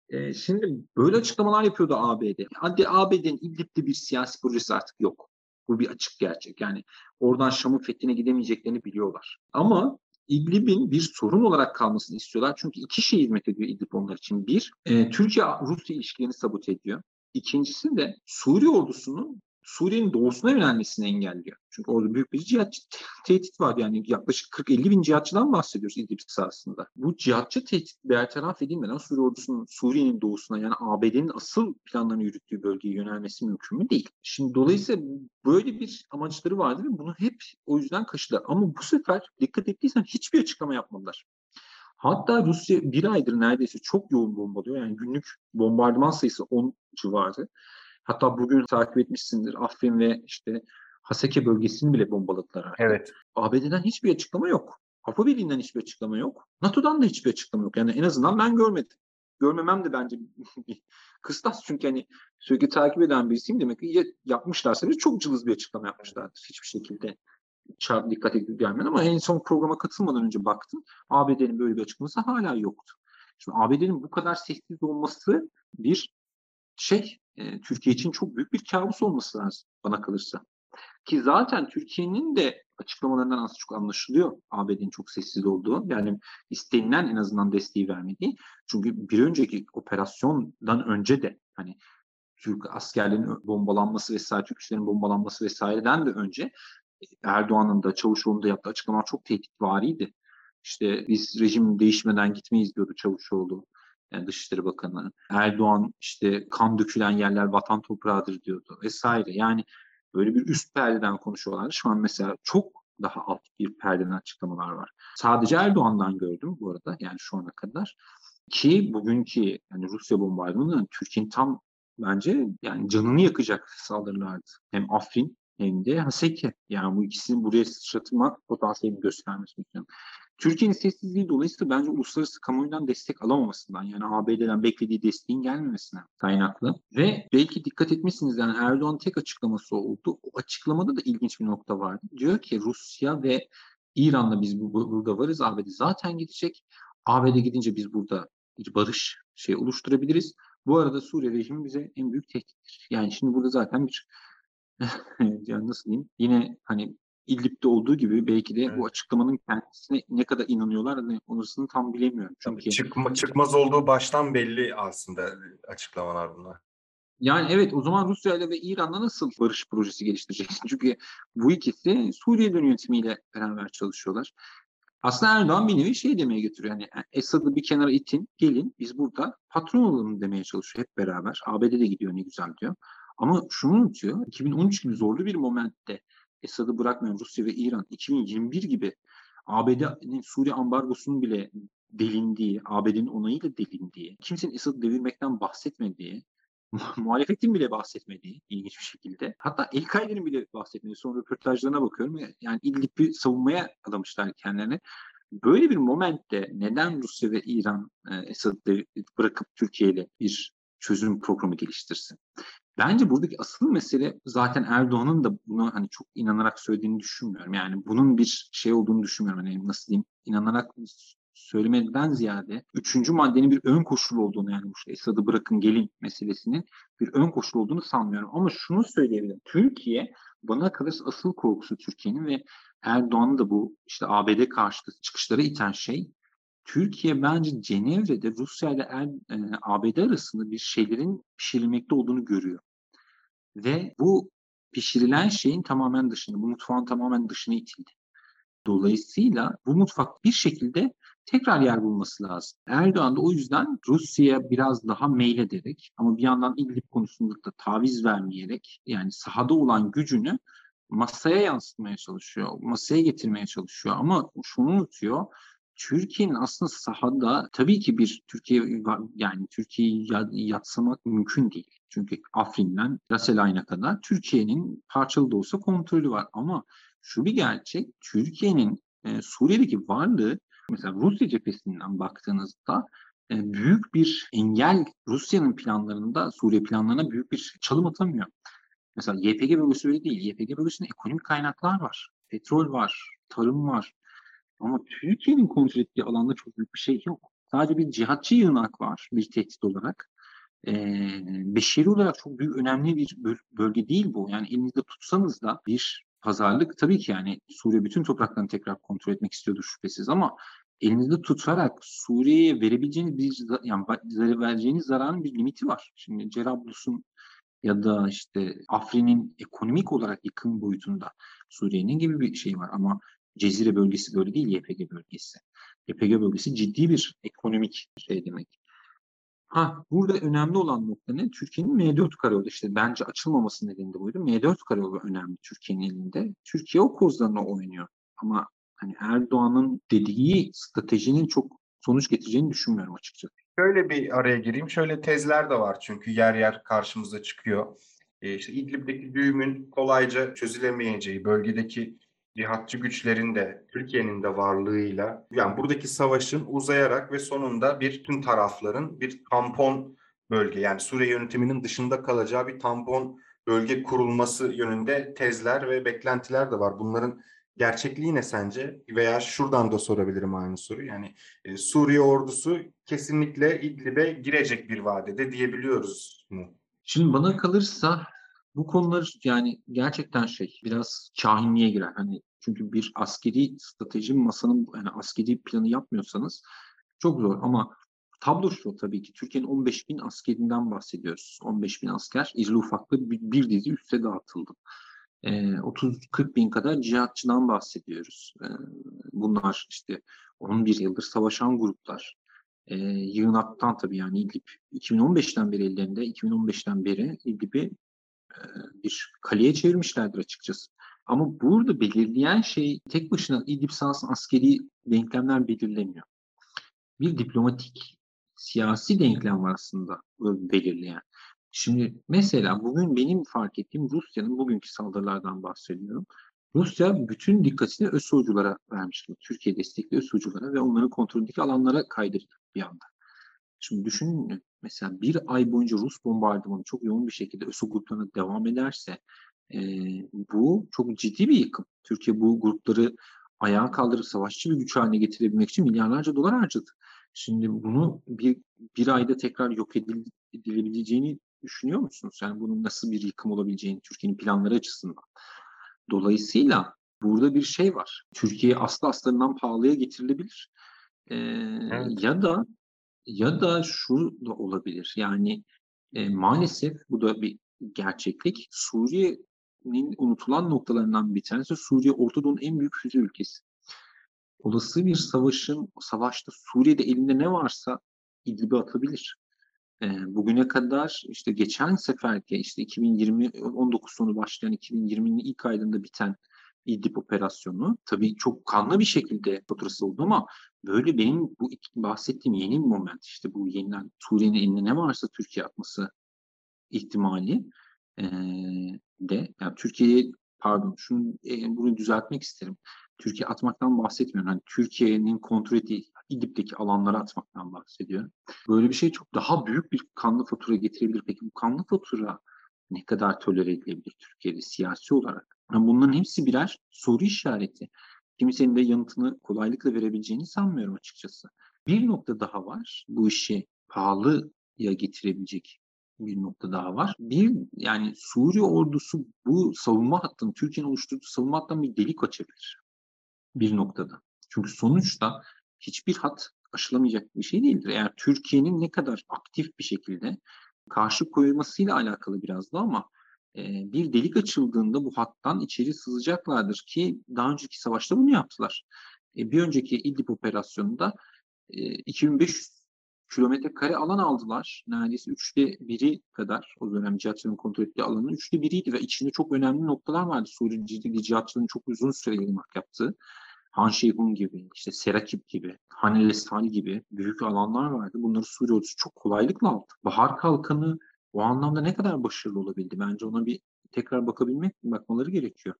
Ee, şimdi böyle açıklamalar yapıyordu ABD. Hadi ABD'nin İdlib'de bir siyasi projesi artık yok. Bu bir açık gerçek. Yani oradan Şam'ın fethine gidemeyeceklerini biliyorlar. Ama İdlib'in bir sorun olarak kalmasını istiyorlar. Çünkü iki şey hizmet ediyor İdlib onlar için. Bir, e, Türkiye-Rusya ilişkilerini sabote ediyor. İkincisi de Suriye ordusunun Suriye'nin doğusuna yönelmesini engelliyor. Çünkü orada büyük bir cihatçı tehdit var. Yani yaklaşık 40-50 bin cihatçıdan bahsediyoruz İdlib sahasında. Bu cihatçı tehdit bertaraf edilmeden Suriye ordusunun Suriye'nin doğusuna yani ABD'nin asıl planlarını yürüttüğü bölgeye yönelmesi mümkün mü? Değil. Şimdi dolayısıyla böyle bir amaçları vardı ve bunu hep o yüzden kaşıdılar. Ama bu sefer dikkat ettiysen hiçbir açıklama yapmadılar. Hatta Rusya bir aydır neredeyse çok yoğun bombalıyor. Yani günlük bombardıman sayısı 10 civarı. Hatta bugün takip etmişsindir Afrin ve işte Haseke bölgesini bile bombaladılar. Artık. Evet. ABD'den hiçbir açıklama yok. Avrupa Birliği'nden hiçbir açıklama yok. NATO'dan da hiçbir açıklama yok. Yani en azından ben görmedim. Görmemem de bence [laughs] bir kıstas. Çünkü hani sürekli takip eden birisiyim demek ki ya yapmışlarsa bir çok cılız bir açıklama yapmışlardır. Hiçbir şekilde çarp dikkat edip gelmedi ama en son programa katılmadan önce baktım. ABD'nin böyle bir açıklaması hala yoktu. Şimdi ABD'nin bu kadar sessiz olması bir şey e, Türkiye için çok büyük bir kabus olması lazım bana kalırsa. Ki zaten Türkiye'nin de açıklamalarından az çok anlaşılıyor ABD'nin çok sessiz olduğu. Yani istenilen en azından desteği vermediği. Çünkü bir önceki operasyondan önce de hani Türk askerlerin bombalanması vesaire, Türk bombalanması vesaireden de önce Erdoğan'ın da Çavuşoğlu'nun da yaptığı açıklamalar çok tehditvariydi. İşte biz rejim değişmeden gitmeyiz diyordu Çavuşoğlu. Yani Dışişleri Bakanı. Erdoğan işte kan dökülen yerler vatan toprağıdır diyordu vesaire. Yani böyle bir üst perdeden konuşuyorlar. Şu an mesela çok daha alt bir perdeden açıklamalar var. Sadece Erdoğan'dan gördüm bu arada yani şu ana kadar. Ki bugünkü yani Rusya bombardımanı Türkiye'nin tam bence yani canını yakacak saldırılardı. Hem Afrin hem de Haseki. Yani bu ikisinin buraya sıçratma potansiyelini göstermesi mümkün. Türkiye'nin sessizliği dolayısıyla bence uluslararası kamuoyundan destek alamamasından yani ABD'den beklediği desteğin gelmemesinden kaynaklı. Ve belki dikkat etmişsiniz yani Erdoğan tek açıklaması oldu. O açıklamada da ilginç bir nokta vardı. Diyor ki Rusya ve İran'la biz bu, burada varız. ABD zaten gidecek. ABD gidince biz burada bir barış şey oluşturabiliriz. Bu arada Suriye rejimi bize en büyük tehdittir. Yani şimdi burada zaten bir [laughs] yani nasıl diyeyim yine hani İdlib'de olduğu gibi belki de evet. bu açıklamanın kendisine ne kadar inanıyorlar orasını tam bilemiyorum. Çünkü Çıkma, çıkmaz olduğu baştan belli aslında açıklamalar bunlar. Yani evet o zaman Rusya ile ve İran'la nasıl barış projesi geliştireceksin? [laughs] Çünkü bu ikisi Suriye yönetimiyle beraber çalışıyorlar. Aslında Erdoğan bir nevi şey demeye getiriyor. Yani Esad'ı bir kenara itin, gelin biz burada patron olalım demeye çalışıyor hep beraber. ABD de gidiyor ne güzel diyor. Ama şunu unutuyor. 2013 gibi zorlu bir momentte Esad'ı bırakmayan Rusya ve İran 2021 gibi ABD'nin Suriye ambargosunun bile delindiği, ABD'nin onayıyla delindiği, kimsenin Esad'ı devirmekten bahsetmediği, muhalefetin bile bahsetmediği ilginç bir şekilde. Hatta El-Kaide'nin bile bahsetmediği son röportajlarına bakıyorum. Yani İdlib'i savunmaya adamışlar kendilerini. Böyle bir momentte neden Rusya ve İran e, Esad'ı bırakıp Türkiye ile bir çözüm programı geliştirsin? Bence buradaki asıl mesele zaten Erdoğan'ın da buna hani çok inanarak söylediğini düşünmüyorum. Yani bunun bir şey olduğunu düşünmüyorum. Hani nasıl diyeyim inanarak söylemeden ziyade üçüncü maddenin bir ön koşul olduğunu yani işte Esad'ı bırakın gelin meselesinin bir ön koşul olduğunu sanmıyorum. Ama şunu söyleyebilirim. Türkiye bana kalırsa asıl korkusu Türkiye'nin ve Erdoğan'ın da bu işte ABD karşıtı çıkışları iten şey Türkiye bence Cenevre'de Rusya ile er, e, ABD arasında bir şeylerin pişirilmekte olduğunu görüyor. Ve bu pişirilen şeyin tamamen dışında, bu mutfağın tamamen dışına itildi. Dolayısıyla bu mutfak bir şekilde tekrar yer bulması lazım. Erdoğan da o yüzden Rusya'ya biraz daha meylederek ama bir yandan İdlib konusunda da taviz vermeyerek yani sahada olan gücünü masaya yansıtmaya çalışıyor, masaya getirmeye çalışıyor ama şunu unutuyor. Türkiye'nin aslında sahada tabii ki bir Türkiye yani Türkiye'yi yatsımak mümkün değil. Çünkü Afrin'den Raselayn'a kadar Türkiye'nin parçalı da olsa kontrolü var. Ama şu bir gerçek, Türkiye'nin e, Suriye'deki varlığı mesela Rusya cephesinden baktığınızda e, büyük bir engel Rusya'nın planlarında Suriye planlarına büyük bir çalım atamıyor. Mesela YPG bölgesi öyle değil. YPG bölgesinde ekonomik kaynaklar var. Petrol var, tarım var. Ama Türkiye'nin kontrol ettiği alanda çok büyük bir şey yok. Sadece bir cihatçı yığınak var bir tehdit olarak. E, beşeri olarak çok büyük önemli bir bölge değil bu. Yani elinizde tutsanız da bir pazarlık tabii ki yani Suriye bütün topraklarını tekrar kontrol etmek istiyordur şüphesiz ama elinizde tutarak Suriye'ye verebileceğiniz bir yani vereceğiniz zararın bir limiti var. Şimdi Cerablus'un ya da işte Afrin'in ekonomik olarak yakın boyutunda Suriye'nin gibi bir şey var ama Cezire bölgesi böyle değil YPG bölgesi. YPG bölgesi ciddi bir ekonomik şey demek. Ha, burada önemli olan nokta ne? Türkiye'nin M4 karayolu işte bence açılmaması nedeni de buydu. M4 karayolu önemli Türkiye'nin elinde. Türkiye o kozlarına oynuyor. Ama hani Erdoğan'ın dediği stratejinin çok sonuç getireceğini düşünmüyorum açıkçası. Şöyle bir araya gireyim. Şöyle tezler de var çünkü yer yer karşımıza çıkıyor. Ee, işte İdlib'deki düğümün kolayca çözülemeyeceği, bölgedeki cihatçı güçlerin de Türkiye'nin de varlığıyla yani buradaki savaşın uzayarak ve sonunda bir tüm tarafların bir tampon bölge yani Suriye yönetiminin dışında kalacağı bir tampon bölge kurulması yönünde tezler ve beklentiler de var. Bunların gerçekliği ne sence? Veya şuradan da sorabilirim aynı soruyu. Yani e, Suriye ordusu kesinlikle İdlib'e girecek bir vadede diyebiliyoruz mu? Şimdi bana kalırsa bu konular yani gerçekten şey biraz kahinliğe girer. Hani çünkü bir askeri strateji masanın yani askeri planı yapmıyorsanız çok zor ama tablo şu tabii ki Türkiye'nin 15 bin askerinden bahsediyoruz. 15 bin asker irili ufaklı bir, bir dizi üste dağıtıldı. 30-40 bin kadar cihatçıdan bahsediyoruz. Bunlar işte 11 yıldır savaşan gruplar. Yığınaktan tabii yani İdlib 2015'ten beri ellerinde, 2015'ten beri İdlib'i bir kaleye çevirmişlerdir açıkçası. Ama burada belirleyen şey tek başına İdlib askeri denklemler belirlemiyor. Bir diplomatik, siyasi denklem var aslında belirleyen. Şimdi mesela bugün benim fark ettiğim Rusya'nın bugünkü saldırılardan bahsediyorum. Rusya bütün dikkatini ÖSO'culara vermiş. Türkiye destekli ÖSO'culara ve onların kontrolündeki alanlara kaydırdı bir anda. Şimdi düşünün mesela bir ay boyunca Rus bombardımanı çok yoğun bir şekilde ÖSO gruplarına devam ederse e, bu çok ciddi bir yıkım. Türkiye bu grupları ayağa kaldırıp savaşçı bir güç haline getirebilmek için milyarlarca dolar harcadı. Şimdi bunu bir, bir ayda tekrar yok edil, edilebileceğini düşünüyor musunuz? Yani bunun nasıl bir yıkım olabileceğini Türkiye'nin planları açısından. Dolayısıyla burada bir şey var. Türkiye aslı aslarından pahalıya getirilebilir. Ee, evet. Ya da ya da şu da olabilir. Yani e, maalesef bu da bir gerçeklik. Suriye'nin unutulan noktalarından bir tanesi Suriye Orta Doğu'nun en büyük füze ülkesi. Olası bir savaşın, savaşta Suriye'de elinde ne varsa İdlib'e atabilir. E, bugüne kadar işte geçen seferki işte 2020 19 sonu başlayan 2020'nin ilk ayında biten İdlib operasyonu tabii çok kanlı bir şekilde faturası oldu ama böyle benim bu bahsettiğim yeni bir moment işte bu yeniden Suriye'nin eline ne varsa Türkiye atması ihtimali e, de yani Türkiye'ye pardon şunu e, bunu düzeltmek isterim. Türkiye atmaktan bahsetmiyorum. Yani Türkiye'nin kontrol ettiği İdlib'deki alanlara atmaktan bahsediyorum. Böyle bir şey çok daha büyük bir kanlı fatura getirebilir. Peki bu kanlı fatura ne kadar tolere edilebilir Türkiye'de siyasi olarak? Yani bunların hepsi birer soru işareti. Kimsenin de yanıtını kolaylıkla verebileceğini sanmıyorum açıkçası. Bir nokta daha var. Bu işi pahalıya getirebilecek bir nokta daha var. Bir yani Suriye ordusu bu savunma hattını Türkiye'nin oluşturduğu savunma hattından bir delik açabilir bir noktada. Çünkü sonuçta hiçbir hat aşılamayacak bir şey değildir. Eğer Türkiye'nin ne kadar aktif bir şekilde karşı koyulmasıyla alakalı biraz da ama e, bir delik açıldığında bu hattan içeri sızacaklardır ki daha önceki savaşta bunu yaptılar. E, bir önceki İdlib operasyonunda e, 2500 kilometre kare alan aldılar. Neredeyse üçte biri kadar o dönem cihatçının kontrol ettiği alanın üçte biriydi ve içinde çok önemli noktalar vardı. Suriye cihatçının çok uzun süre yılmak yaptığı. Han Şeyhun gibi, işte Serakip gibi, Hanelestal gibi büyük alanlar vardı. Bunları Suriye ordusu çok kolaylıkla aldı. Bahar Kalkanı o anlamda ne kadar başarılı olabildi? Bence ona bir tekrar bakabilmek, bakmaları gerekiyor.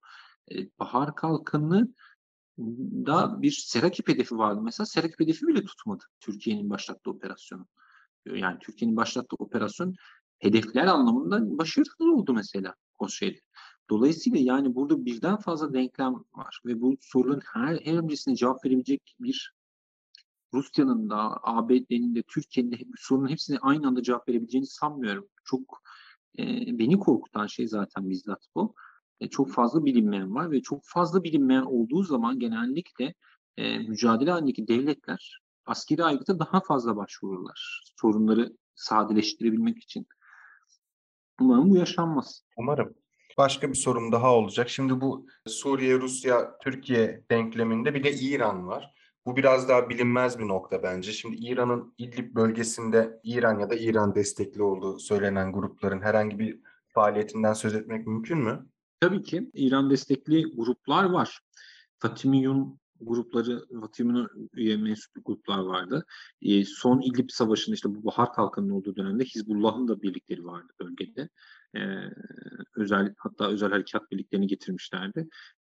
Bahar Kalkanı da bir Serakip hedefi vardı. Mesela Serakip hedefi bile tutmadı Türkiye'nin başlattığı operasyonu. Yani Türkiye'nin başlattığı operasyon hedefler anlamında başarısız oldu mesela o şeyde. Dolayısıyla yani burada birden fazla denklem var ve bu soruların her, her öncesine cevap verebilecek bir Rusya'nın da, ABD'nin de, Türkiye'nin de sorunun hepsine aynı anda cevap verebileceğini sanmıyorum. Çok e, beni korkutan şey zaten bizzat bu. E, çok fazla bilinmeyen var ve çok fazla bilinmeyen olduğu zaman genellikle e, mücadele halindeki devletler askeri aygıta daha fazla başvururlar. Sorunları sadeleştirebilmek için. Umarım bu yaşanmaz. Umarım. Başka bir sorum daha olacak. Şimdi bu Suriye, Rusya, Türkiye denkleminde bir de İran var. Bu biraz daha bilinmez bir nokta bence. Şimdi İran'ın İdlib bölgesinde İran ya da İran destekli olduğu söylenen grupların herhangi bir faaliyetinden söz etmek mümkün mü? Tabii ki İran destekli gruplar var. Fatimiyun grupları, Fatimiyun üye mensup gruplar vardı. E, son İdlib Savaşı'nda işte bu Bahar Kalkanı'nın olduğu dönemde Hizbullah'ın da birlikleri vardı bölgede. E, özel hatta özel harekat birliklerini getirmişlerdi.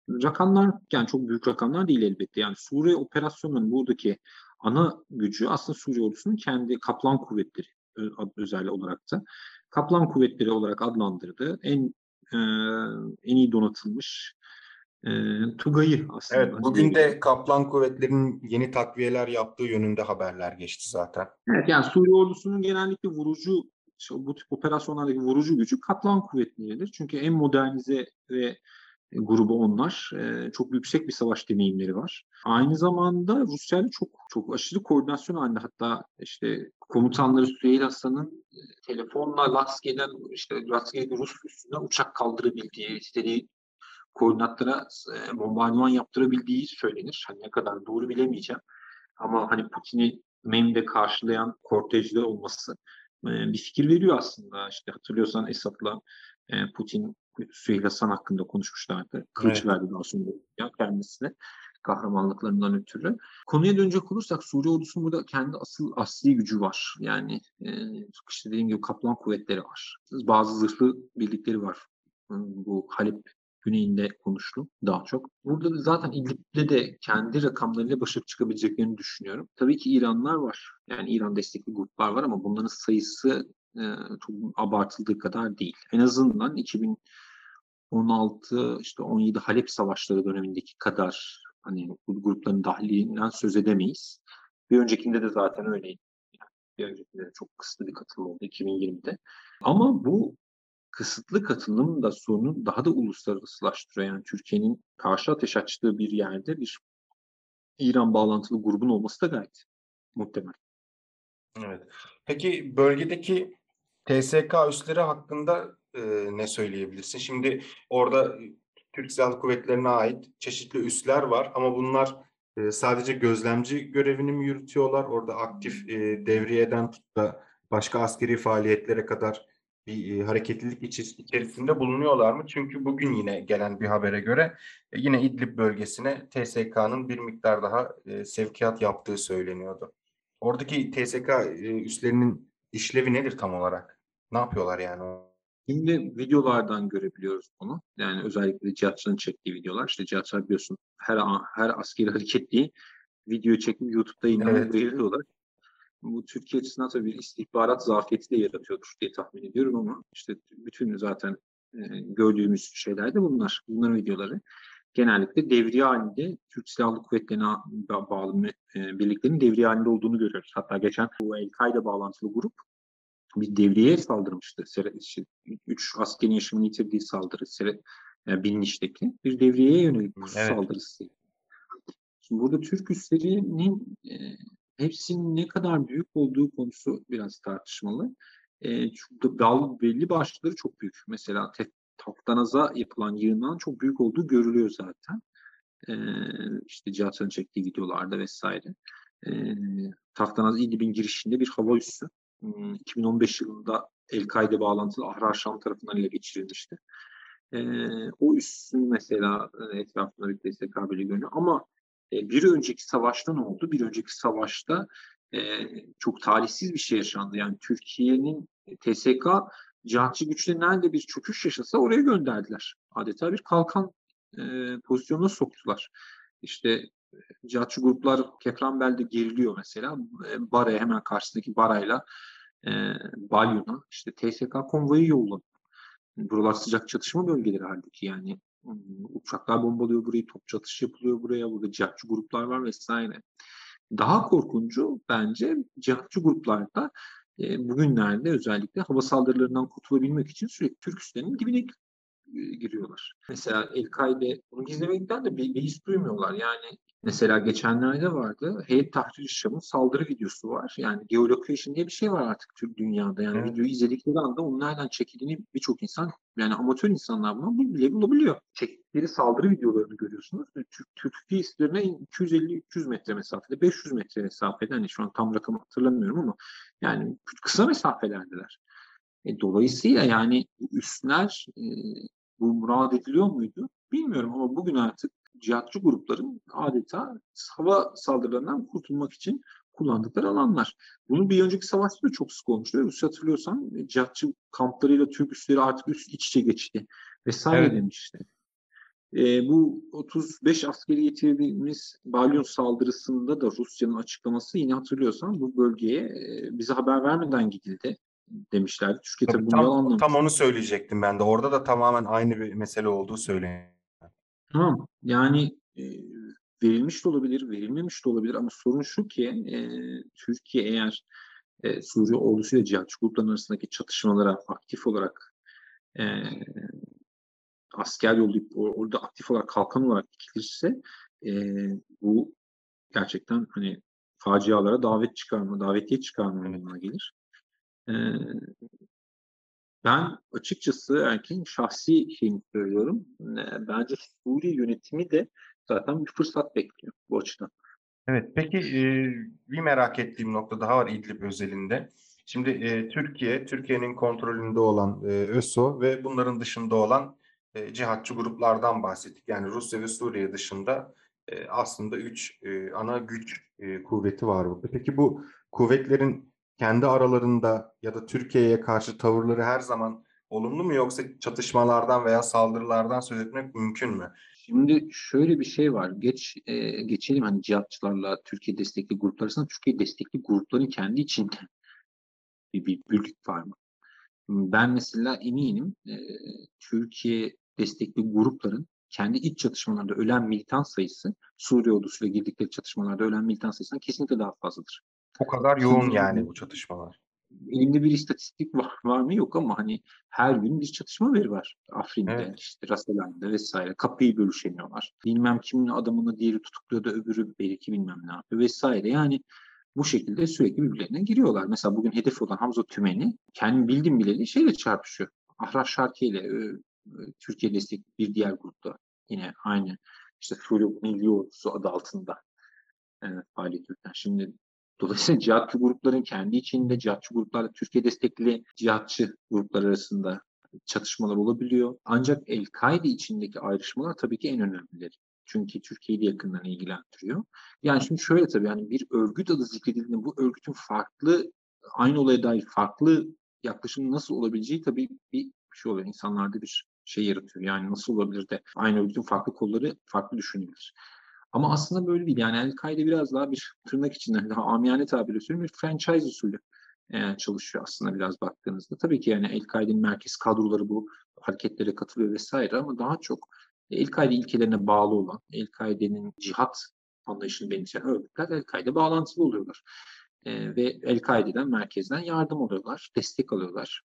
Rakamlar yani çok büyük rakamlar değil elbette. Yani Suriye operasyonunun buradaki ana gücü aslında Suriye ordusunun kendi Kaplan kuvvetleri özel olarak da Kaplan kuvvetleri olarak adlandırdığı en e, en iyi donatılmış e, Tugay'ı aslında. Evet, bugün de Kaplan kuvvetlerinin yeni takviyeler yaptığı yönünde haberler geçti zaten. Evet, yani Suriye ordusunun genellikle vurucu bu tip operasyonlardaki vurucu gücü Kaplan kuvvetleridir. Çünkü en modernize ve grubu onlar. Çok yüksek bir savaş deneyimleri var. Aynı zamanda Rusya ile çok çok aşırı koordinasyon halinde hatta işte komutanları Süheyl Hasan'ın telefonla Laskiye'den işte Laskiye Rus üstünden uçak kaldırabildiği, istediği koordinatlara bombardıman yaptırabildiği söylenir. Hani ne kadar doğru bilemeyeceğim. Ama hani Putin'i Mem'de karşılayan kortejde olması bir fikir veriyor aslında. İşte hatırlıyorsan Esad'la Putin Süheyl Hasan hakkında konuşmuşlardı. Kılıç Evet. verdi daha sonra ya kendisine kahramanlıklarından ötürü. Konuya dönecek olursak Suriye ordusunun burada kendi asıl asli gücü var. Yani e, işte dediğim gibi Kaplan kuvvetleri var. Bazı zırhlı birlikleri var. Bu Halep güneyinde konuştu daha çok. Burada da zaten İdlib'de de kendi rakamlarıyla başa çıkabileceklerini düşünüyorum. Tabii ki İranlar var. Yani İran destekli gruplar var ama bunların sayısı e, çok abartıldığı kadar değil. En azından 2016 işte 17 Halep savaşları dönemindeki kadar hani bu grupların dahilinden söz edemeyiz. Bir öncekinde de zaten öyleydi. Yani bir öncekinde de çok kısıtlı bir katılım oldu 2020'de. Ama bu kısıtlı katılım da sorunu daha da uluslararasılaştırıyor. Yani Türkiye'nin karşı ateş açtığı bir yerde bir İran bağlantılı grubun olması da gayet muhtemel. Evet. Peki bölgedeki TSK üsleri hakkında e, ne söyleyebilirsin? Şimdi orada Türk Silahlı Kuvvetleri'ne ait çeşitli üsler var ama bunlar e, sadece gözlemci görevini mi yürütüyorlar? Orada aktif e, devriyeden tut da başka askeri faaliyetlere kadar bir e, hareketlilik içerisinde bulunuyorlar mı? Çünkü bugün yine gelen bir habere göre e, yine İdlib bölgesine TSK'nın bir miktar daha e, sevkiyat yaptığı söyleniyordu. Oradaki TSK e, üslerinin işlevi nedir tam olarak? Ne yapıyorlar yani? Şimdi videolardan görebiliyoruz bunu. Yani özellikle Cihatçı'nın çektiği videolar. İşte Cihatçılar biliyorsun her an- her askeri hareketliği video çekip YouTube'da yayınlayıp Evet. yayınlıyorlar. Bu Türkiye açısından tabii bir istihbarat zafiyeti de yaratıyordur diye tahmin ediyorum ama işte bütün zaten e, gördüğümüz şeyler de bunlar. Bunların videoları. Genellikle devriye halinde Türk Silahlı Kuvvetleri'ne ba- bağlı e, birliklerin devriye halinde olduğunu görüyoruz. Hatta geçen bu El-Kaide bağlantılı grup bir devriyeye saldırmıştı. İşte Üç askerin yaşamını yitirdiği saldırı, yani Binliç'teki bir devriyeye yönelik pusu Evet. saldırısı. Şimdi burada Türk üslerinin e, hepsinin ne kadar büyük olduğu konusu biraz tartışmalı. E, çünkü dal belli başlıkları çok büyük. Mesela te, yapılan yığından çok büyük olduğu görülüyor zaten. E, işte Cihat'ın çektiği videolarda vesaire. E, Taftanaz İdlib'in girişinde bir hava üssü. Hmm, 2015 yılında El-Kaide bağlantılı Ahrar Şam tarafından ele geçirilmişti. E, o üssün mesela etrafında bir TSK böyle görünüyor. Ama e, bir önceki savaşta ne oldu? Bir önceki savaşta e, çok talihsiz bir şey yaşandı. Yani Türkiye'nin e, TSK cihatçı güçleri nerede bir çöküş yaşasa oraya gönderdiler. Adeta bir kalkan e, pozisyonuna soktular. İşte e, cihatçı gruplar Kefranbel'de geriliyor mesela. E, Bara'ya hemen karşısındaki Bara'yla e, Balyon'a işte TSK konvoyu yolladı. Buralar sıcak çatışma bölgeleri halbuki yani uçaklar bombalıyor burayı, top çatış yapılıyor buraya, burada cihatçı gruplar var vesaire. Daha korkuncu bence cihatçı gruplarda e, bugünlerde özellikle hava saldırılarından kurtulabilmek için sürekli Türk üslerinin dibine giriyorlar. Mesela El-Kaide bunu gizlemekten de bir beis duymuyorlar. Yani mesela geçenlerde vardı Heyet Tahrir Şam'ın saldırı videosu var. Yani geolocation diye bir şey var artık Türk dünyada. Yani Evet. videoyu izledikleri anda onun nereden çekildiğini birçok insan yani amatör insanlar bunu bile bulabiliyor. Çektikleri saldırı videolarını görüyorsunuz. Türk, Türkiye üstlerine 250-300 metre mesafede, 500 metre mesafede hani şu an tam rakamı hatırlamıyorum ama yani kısa mesafelerdiler. E, dolayısıyla yani üstler e, bu murad ediliyor muydu? Bilmiyorum ama bugün artık cihatçı grupların adeta hava saldırılarından kurtulmak için kullandıkları alanlar. Bunun bir önceki savaşta da çok sık olmuştu. Rusya hatırlıyorsan e, cihatçı kamplarıyla Türk üsleri artık üst iç içe geçti vesaire Evet. demişti. E, bu 35 askeri yitirdiğimiz balyon saldırısında da Rusya'nın açıklaması yine hatırlıyorsan bu bölgeye e, bize haber vermeden gidildi demişlerdi. Türkiye tabii bunu Tam, yalanlamış. tam onu söyleyecektim ben de. Orada da tamamen aynı bir mesele olduğu söyleniyor. Tamam. Yani e, verilmiş de olabilir, verilmemiş de olabilir ama sorun şu ki e, Türkiye eğer e, Suriye ordusuyla cihatçı grupların arasındaki çatışmalara aktif olarak e, asker yollayıp or- orada aktif olarak kalkan olarak dikilirse e, bu gerçekten hani facialara davet çıkarma, davetiye çıkarma Evet. anlamına gelir. E, Ben açıkçası erkeğin şahsi şeyini söylüyorum. Bence Suriye yönetimi de zaten bir fırsat bekliyor bu açıdan. Evet, peki bir merak ettiğim nokta daha var İdlib özelinde. Şimdi e, Türkiye, Türkiye'nin kontrolünde olan e, ÖSO ve bunların dışında olan e, cihatçı gruplardan bahsettik. Yani Rusya ve Suriye dışında e, aslında üç e, ana güç e, kuvveti var burada. Peki bu kuvvetlerin kendi aralarında ya da Türkiye'ye karşı tavırları her zaman olumlu mu yoksa çatışmalardan veya saldırılardan söz etmek mümkün mü? Şimdi şöyle bir şey var. Geç e, geçelim hani cihatçılarla Türkiye destekli gruplar arasında Türkiye destekli grupların kendi içinde [laughs] bir, bir birlik var mı? Ben mesela eminim e, Türkiye destekli grupların kendi iç çatışmalarda ölen militan sayısı Suriye ordusuyla girdikleri çatışmalarda ölen militan sayısından kesinlikle daha fazladır. O kadar yoğun yani bu çatışmalar. Elimde bir istatistik [laughs] var, var mı yok ama hani her gün bir çatışma veri var. Afrin'de, evet. işte Raselay'da vesaire. Kapıyı bölüşemiyorlar. Bilmem kimin adamını diğeri tutukluyor da öbürü belki bilmem ne yapıyor vesaire. Yani bu şekilde sürekli birbirlerine giriyorlar. Mesela bugün hedef olan Hamza Tümeni kendim bildim bileli şeyle çarpışıyor. Ahraf Şarki ile Türkiye destek bir diğer grupta yine aynı işte Suriye Milli Ordusu adı altında e, faaliyet yürüten. Şimdi dolayısıyla cihatçı grupların kendi içinde cihatçı gruplarla Türkiye destekli cihatçı gruplar arasında çatışmalar olabiliyor. Ancak El-Kaide içindeki ayrışmalar tabii ki en önemlileri. Çünkü Türkiye'yi de yakından ilgilendiriyor. Yani şimdi şöyle tabii yani bir örgüt adı zikredildiğinde bu örgütün farklı aynı olaya dair farklı yaklaşım nasıl olabileceği tabii bir şey oluyor. İnsanlarda bir şey yaratıyor. Yani nasıl olabilir de aynı örgütün farklı kolları farklı düşünülür. Ama aslında böyle değil. Yani El-Kaide biraz daha bir tırnak içinden [laughs] daha amiyane tabirle söylüyorum bir franchise usulü e, çalışıyor aslında biraz baktığınızda. Tabii ki yani El-Kaide'nin merkez kadroları bu hareketlere katılıyor vesaire ama daha çok El-Kaide ilkelerine bağlı olan, El-Kaide'nin cihat anlayışını benimseyen örgütler El-Kaide bağlantılı oluyorlar. E, ve El-Kaide'den, merkezden yardım alıyorlar, destek alıyorlar.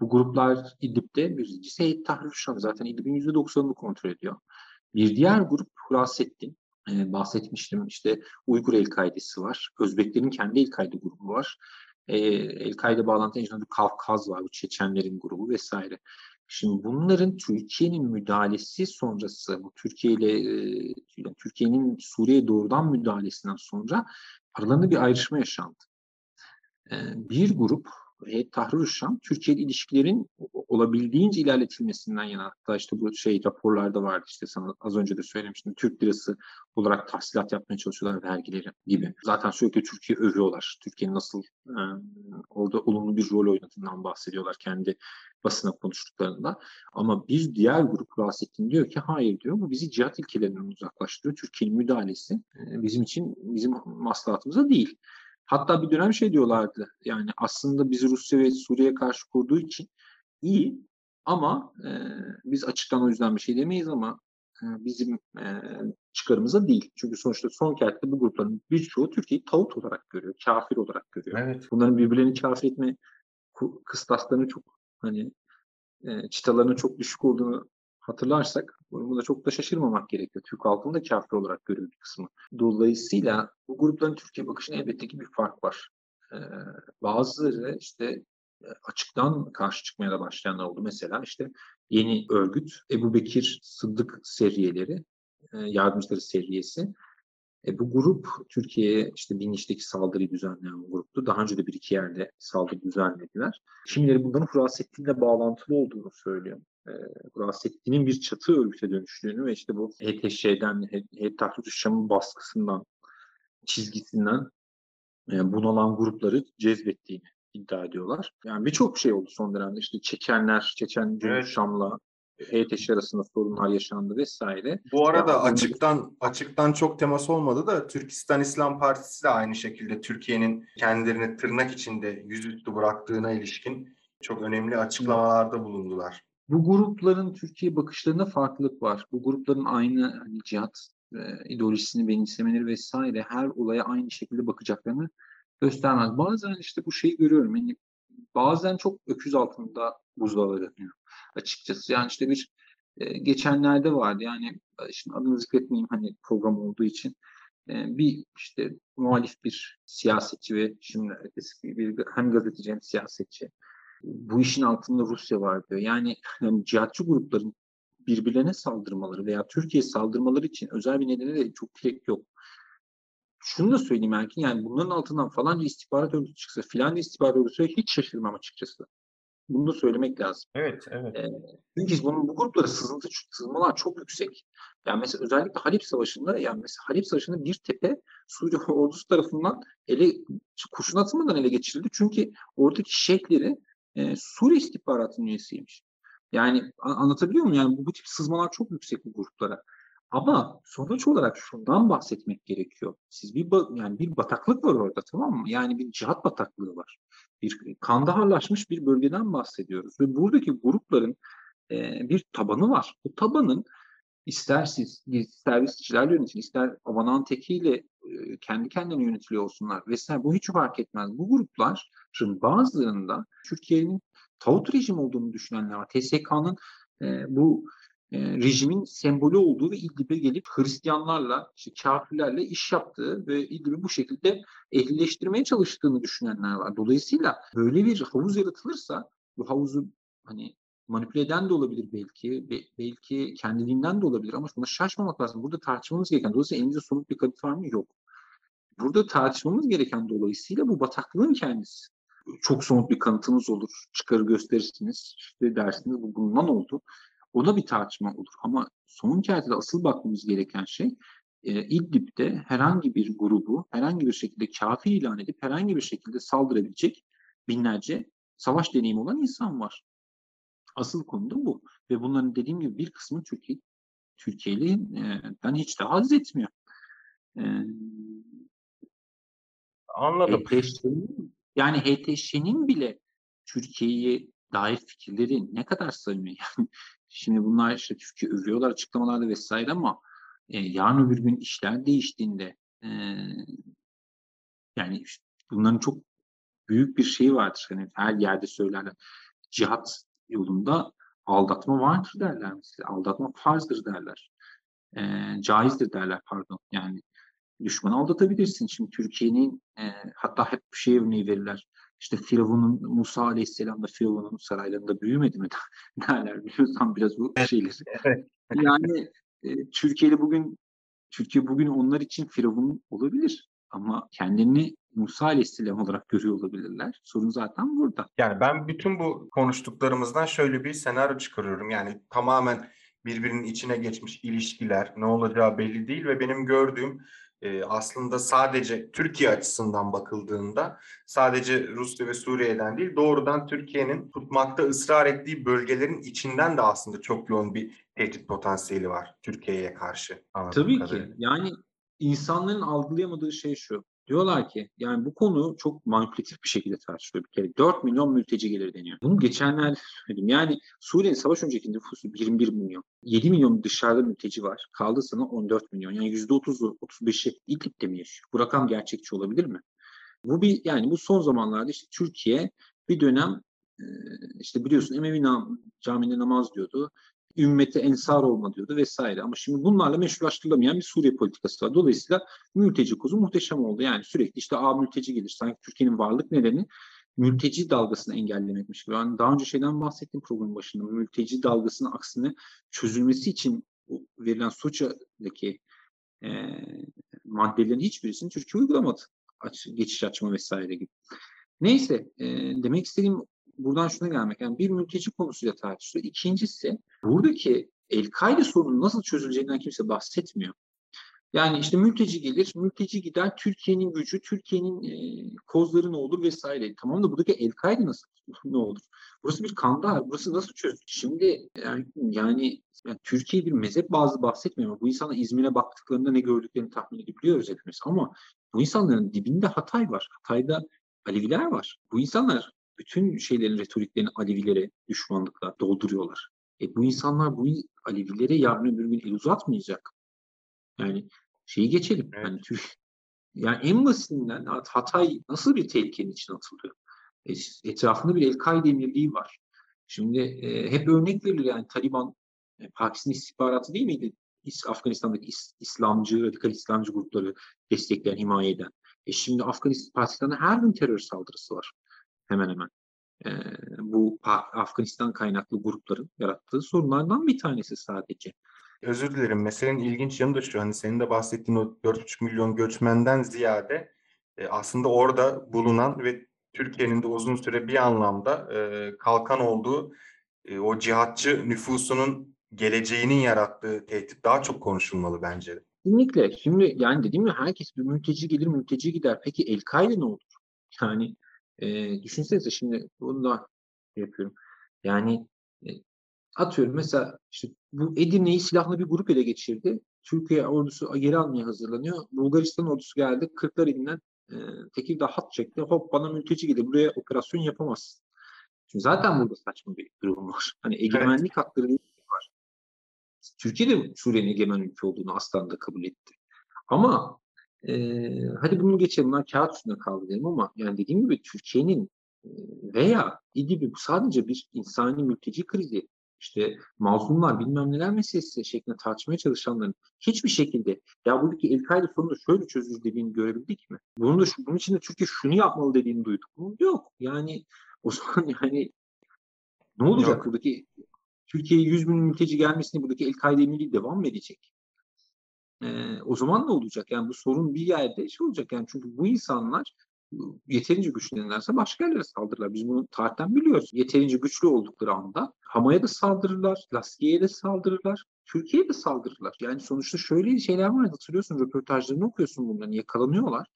Bu gruplar İdlib'de birincisi Heyet Tahrir Şam zaten İdlib'in %90'ını kontrol ediyor. Bir diğer grup Hurasettin. Ee, bahsetmiştim işte Uygur El-Kaide'si var. Özbeklerin kendi El-Kaide grubu var. Ee, El-Kaide bağlantı içinde Kafkaz var. Bu Çeçenlerin grubu vesaire. Şimdi bunların Türkiye'nin müdahalesi sonrası, bu Türkiye ile e, Türkiye'nin Suriye doğrudan müdahalesinden sonra aralarında bir ayrışma yaşandı. E, bir grup Tahrir Şam, Türkiye ilişkilerin olabildiğince ilerletilmesinden yana hatta işte bu şey raporlarda vardı işte sana az önce de söylemiştim Türk lirası olarak tahsilat yapmaya çalışıyorlar vergileri gibi. Zaten sürekli Türkiye övüyorlar. Türkiye'nin nasıl e, orada olumlu bir rol oynadığından bahsediyorlar kendi basına konuştuklarında. Ama bir diğer grup Rasettin diyor ki hayır diyor bu bizi cihat ilkelerinden uzaklaştırıyor. Türkiye'nin müdahalesi e, bizim için bizim maslahatımıza değil. Hatta bir dönem şey diyorlardı yani aslında bizi Rusya ve Suriye karşı kurduğu için iyi ama e, biz açıktan o yüzden bir şey demeyiz ama e, bizim e, çıkarımıza değil. Çünkü sonuçta son kertte bu grupların birçoğu Türkiye'yi tağut olarak görüyor, kafir olarak görüyor. Evet. Bunların birbirlerini kafir etme kıstaslarını çok hani e, çıtalarının çok düşük olduğunu hatırlarsak bunu da çok da şaşırmamak gerekiyor. Türk halkını da kafir olarak bir kısmı. Dolayısıyla bu grupların Türkiye bakışında elbette ki bir fark var. Ee, bazıları işte e, açıktan karşı çıkmaya da başlayanlar oldu. Mesela işte yeni örgüt Ebu Bekir Sıddık seriyeleri, e, yardımcıları seriyesi. E, bu grup Türkiye'ye işte Biniş'teki saldırıyı düzenleyen gruptu. Daha önce de bir iki yerde saldırı düzenlediler. Kimileri bunların Hurasettin'le bağlantılı olduğunu söylüyor e, Rasettin'in bir çatı örgüte dönüştüğünü ve işte bu HTŞ'den, Tahrir Şam'ın baskısından, çizgisinden e, bunalan grupları cezbettiğini iddia ediyorlar. Yani birçok şey oldu son dönemde. İşte Çeçenler, Çeçen evet. Şam'la HTŞ arasında sorunlar yaşandı vesaire. Bu arada ya, açıktan açıktan çok temas olmadı da Türkistan İslam Partisi de aynı şekilde Türkiye'nin kendilerini tırnak içinde yüzüstü bıraktığına ilişkin çok önemli açıklamalarda bulundular bu grupların Türkiye bakışlarında farklılık var. Bu grupların aynı hani cihat e, ideolojisini benimsemeleri vesaire her olaya aynı şekilde bakacaklarını göstermez. Bazen işte bu şeyi görüyorum. Yani bazen çok öküz altında buzdağları dönüyor açıkçası. Yani işte bir e, geçenlerde vardı yani e, şimdi adını zikretmeyeyim hani program olduğu için e, bir işte muhalif bir siyasetçi ve şimdi eski bir hem gazeteci hem siyasetçi bu işin altında Rusya var diyor. Yani, yani cihatçı grupların birbirlerine saldırmaları veya Türkiye saldırmaları için özel bir nedeni de çok gerek yok. Şunu da söyleyeyim Erkin, yani bunların altından falanca istihbarat örgütü çıksa, filanca istihbarat örgütü hiç şaşırmam açıkçası. Bunu da söylemek lazım. Evet, evet. Çünkü bunun bu gruplara sızıntı, sızmalar çok yüksek. Yani mesela özellikle Halep Savaşı'nda, yani mesela Halep Savaşı'nda bir tepe Suriye [laughs] ordusu tarafından ele kurşun atılmadan ele geçirildi. Çünkü oradaki şeyhleri e, Suriye istihbaratının üyesiymiş. Yani anlatabiliyor muyum? Yani bu, bu tip sızmalar çok yüksek bu gruplara. Ama sonuç olarak şundan bahsetmek gerekiyor. Siz bir yani bir bataklık var orada tamam mı? Yani bir cihat bataklığı var. Bir kandaharlaşmış bir bölgeden bahsediyoruz ve buradaki grupların e, bir tabanı var. Bu tabanın ister siz servisçilerle yönetin, ister avanan tekiyle e, kendi kendine yönetiliyor olsunlar vesaire bu hiç fark etmez. Bu grupların bazılarında Türkiye'nin tağut rejim olduğunu düşünenler var. TSK'nın e, bu e, rejimin sembolü olduğu ve İdlib'e gelip Hristiyanlarla, işte kafirlerle iş yaptığı ve İdlib'i bu şekilde ehlileştirmeye çalıştığını düşünenler var. Dolayısıyla böyle bir havuz yaratılırsa bu havuzu hani manipüle eden de olabilir belki, be, belki kendiliğinden de olabilir ama buna şaşmamak lazım. Burada tartışmamız gereken, dolayısıyla elimizde somut bir kanıt var mı? Yok. Burada tartışmamız gereken dolayısıyla bu bataklığın kendisi. Çok somut bir kanıtınız olur, çıkarı gösterirsiniz, işte dersiniz bu bundan oldu. O da bir tartışma olur. Ama son kertede asıl bakmamız gereken şey e, İdlib'de herhangi bir grubu herhangi bir şekilde kafir ilan edip herhangi bir şekilde saldırabilecek binlerce savaş deneyimi olan insan var. Asıl konu da bu. Ve bunların dediğim gibi bir kısmı Türkiye Türkiye'den e, hiç de haz etmiyor. E, Anladım. HTŞ'nin, yani HTŞ'nin bile Türkiye'ye dair fikirleri ne kadar samimi. [laughs] Yani Şimdi bunlar işte Türkiye övüyorlar açıklamalarda vesaire ama e, yarın öbür gün işler değiştiğinde e, yani işte bunların çok büyük bir şey vardır. Hani her yerde söylerler. Cihat yolunda aldatma vardır derler mesela. Aldatma farzdır derler. E, caizdir derler pardon. Yani düşmanı aldatabilirsin. Şimdi Türkiye'nin e, hatta hep bir şey örneği verirler. İşte Firavun'un Musa Aleyhisselam da Firavun'un saraylarında büyümedi mi [laughs] derler biliyorsan biraz bu şeyleri. [laughs] Yani e, Türkiye'de bugün Türkiye bugün onlar için Firavun olabilir ama kendini Musa Aleyhisselam olarak görüyor olabilirler. Sorun zaten burada. Yani ben bütün bu konuştuklarımızdan şöyle bir senaryo çıkarıyorum. Yani tamamen birbirinin içine geçmiş ilişkiler, ne olacağı belli değil ve benim gördüğüm e, aslında sadece Türkiye açısından bakıldığında sadece Rusya ve Suriye'den değil doğrudan Türkiye'nin tutmakta ısrar ettiği bölgelerin içinden de aslında çok yoğun bir tehdit potansiyeli var Türkiye'ye karşı. Tabii kadarıyla. ki. Yani insanların algılayamadığı şey şu. Diyorlar ki yani bu konu çok manipülatif bir şekilde tartışılıyor bir kere. 4 milyon mülteci gelir deniyor. Bunu geçenler söyledim. Yani Suriye'nin savaş önceki nüfusu 21 milyon. 7 milyon dışarıda mülteci var. Kaldı sana 14 milyon. Yani %30'u 35'i İdlib'de mi yaşıyor? Bu rakam gerçekçi olabilir mi? Bu bir yani bu son zamanlarda işte Türkiye bir dönem işte biliyorsun Emevi caminde namaz diyordu ümmete ensar olma diyordu vesaire. Ama şimdi bunlarla meşrulaştırılamayan bir Suriye politikası var. Dolayısıyla mülteci kozu muhteşem oldu. Yani sürekli işte A mülteci gelir. Sanki Türkiye'nin varlık nedeni mülteci dalgasını engellemekmiş gibi. Yani daha önce şeyden bahsettim programın başında. Mülteci dalgasının aksine çözülmesi için verilen Soça'daki e, maddelerin hiçbirisini Türkiye uygulamadı. Aç, geçiş açma vesaire gibi. Neyse e, demek istediğim buradan şuna gelmek. Yani bir mülteci konusuyla tartışılıyor. İkincisi buradaki El-Kaide sorunun nasıl çözüleceğinden kimse bahsetmiyor. Yani işte mülteci gelir, mülteci gider, Türkiye'nin gücü, Türkiye'nin e, kozları ne olur vesaire. Tamam da buradaki El-Kaide nasıl [laughs] ne olur? Burası bir kandahar, burası nasıl çözülür? Şimdi yani, yani, yani Türkiye bir mezhep bazı bahsetmiyor bu insanlar İzmir'e baktıklarında ne gördüklerini tahmin edebiliyoruz hepimiz. Ama bu insanların dibinde Hatay var. Hatay'da Aleviler var. Bu insanlar bütün şeylerin retoriklerini Alevilere düşmanlıkla dolduruyorlar. E bu insanlar bu Alevilere yarın öbür gün el uzatmayacak. Yani şeyi geçelim. Evet. Yani, Türk, yani en basitinden Hatay nasıl bir tehlikenin içine atılıyor? E, etrafında bir El-Kaide emirliği var. Şimdi e, hep örnek verilir yani Taliban, e, Pakistan istihbaratı değil miydi? Afganistan'daki is, İslamcı, radikal İslamcı grupları destekleyen, himaye eden. E şimdi Afganistan, Pakistan'da her gün terör saldırısı var hemen hemen. e, bu Afganistan kaynaklı grupların yarattığı sorunlardan bir tanesi sadece. Özür dilerim. Meselenin ilginç yanı da şu. Hani senin de bahsettiğin o 4,5 milyon göçmenden ziyade e, aslında orada bulunan ve Türkiye'nin de uzun süre bir anlamda e, kalkan olduğu e, o cihatçı nüfusunun geleceğinin yarattığı tehdit daha çok konuşulmalı bence. Kesinlikle. Şimdi yani dediğim ya herkes bir mülteci gelir, mülteci gider. Peki El-Kaide ne olur? Yani e, düşünsenize şimdi bunu da yapıyorum. Yani e, atıyorum mesela işte bu Edirne'yi silahlı bir grup ele geçirdi. Türkiye ordusu geri almaya hazırlanıyor. Bulgaristan ordusu geldi. Kırklar elinden e, Tekirdağ hat çekti. Hop bana mülteci gidiyor. Buraya operasyon yapamazsın. Şimdi zaten burada saçma bir durum var. Hani egemenlik evet. hakları var. Türkiye de Suriye'nin egemen ülke olduğunu aslan da kabul etti. Ama e, hadi bunu geçelim. Bunlar kağıt üstünde kaldı diyelim ama yani dediğim gibi Türkiye'nin veya İdlib'i bu sadece bir insani mülteci krizi işte mazlumlar bilmem neler meselesi şeklinde tartışmaya çalışanların hiçbir şekilde ya buradaki El-Kaide sorunu şöyle çözülür dediğini görebildik mi? Bunun, da, bunun için de Türkiye şunu yapmalı dediğini duyduk mu? Yok. Yani o [laughs] zaman yani ne olacak Yok. buradaki Türkiye'ye 100 bin mülteci gelmesini buradaki El-Kaide emirliği devam mı edecek? Ee, o zaman ne olacak? Yani bu sorun bir yerde şey olacak yani çünkü bu insanlar yeterince güçlenirlerse başka yerlere saldırırlar. Biz bunu tarihten biliyoruz. Yeterince güçlü oldukları anda Hama'ya da saldırırlar, Laskiye'ye de saldırırlar, Türkiye'ye de saldırırlar. Yani sonuçta şöyle şeyler var hatırlıyorsun röportajlarını okuyorsun bunların yakalanıyorlar.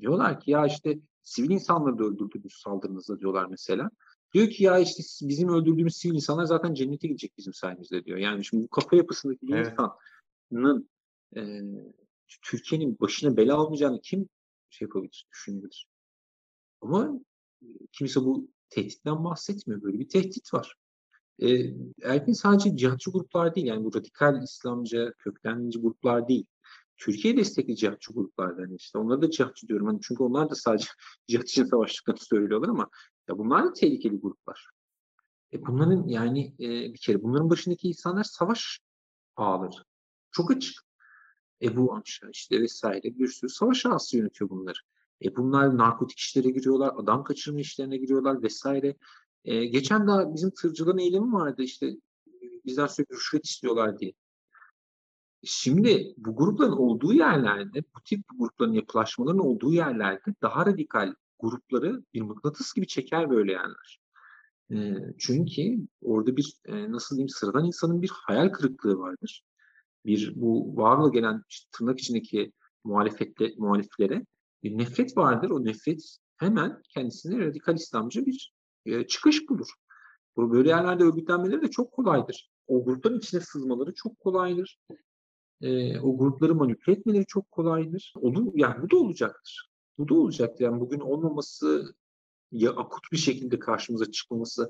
Diyorlar ki ya işte sivil insanları da öldürdünüz saldırınızda diyorlar mesela. Diyor ki ya işte bizim öldürdüğümüz sivil insanlar zaten cennete gidecek bizim sayemizde diyor. Yani şimdi bu kafa yapısındaki evet. insanın e, Türkiye'nin başına bela olmayacağını kim şey yapabilir, düşünebilir? Ama kimse bu tehditten bahsetmiyor. Böyle bir tehdit var. E, Erkin sadece cihatçı gruplar değil, yani bu radikal İslamcı, köklenci gruplar değil. Türkiye destekli cihatçı gruplardan işte. Onları da cihatçı diyorum. Hani çünkü onlar da sadece [laughs] cihat için söylüyorlar ama ya bunlar da tehlikeli gruplar. E bunların yani e, bir kere bunların başındaki insanlar savaş ağları. Çok açık. Ebu Amşa işte vesaire bir sürü savaş ağası yönetiyor bunları. E bunlar narkotik işlere giriyorlar, adam kaçırma işlerine giriyorlar vesaire. E, geçen daha bizim tırcıların eylemi vardı işte bizden sürekli rüşvet istiyorlar diye. Şimdi bu grupların olduğu yerlerde, bu tip grupların yapılaşmaların olduğu yerlerde daha radikal grupları bir mıknatıs gibi çeker böyle yerler. E, çünkü orada bir e, nasıl diyeyim sıradan insanın bir hayal kırıklığı vardır. Bir bu varla gelen işte, tırnak içindeki muhalefetle, muhaliflere bir nefret vardır. O nefret hemen kendisine radikal İslamcı bir e, çıkış bulur. Bu böyle yerlerde örgütlenmeleri de çok kolaydır. O grupların içine sızmaları çok kolaydır. E, o grupları manipüle etmeleri çok kolaydır. Onu, yani bu da olacaktır. Bu da olacaktır. Yani bugün olmaması ya akut bir şekilde karşımıza çıkmaması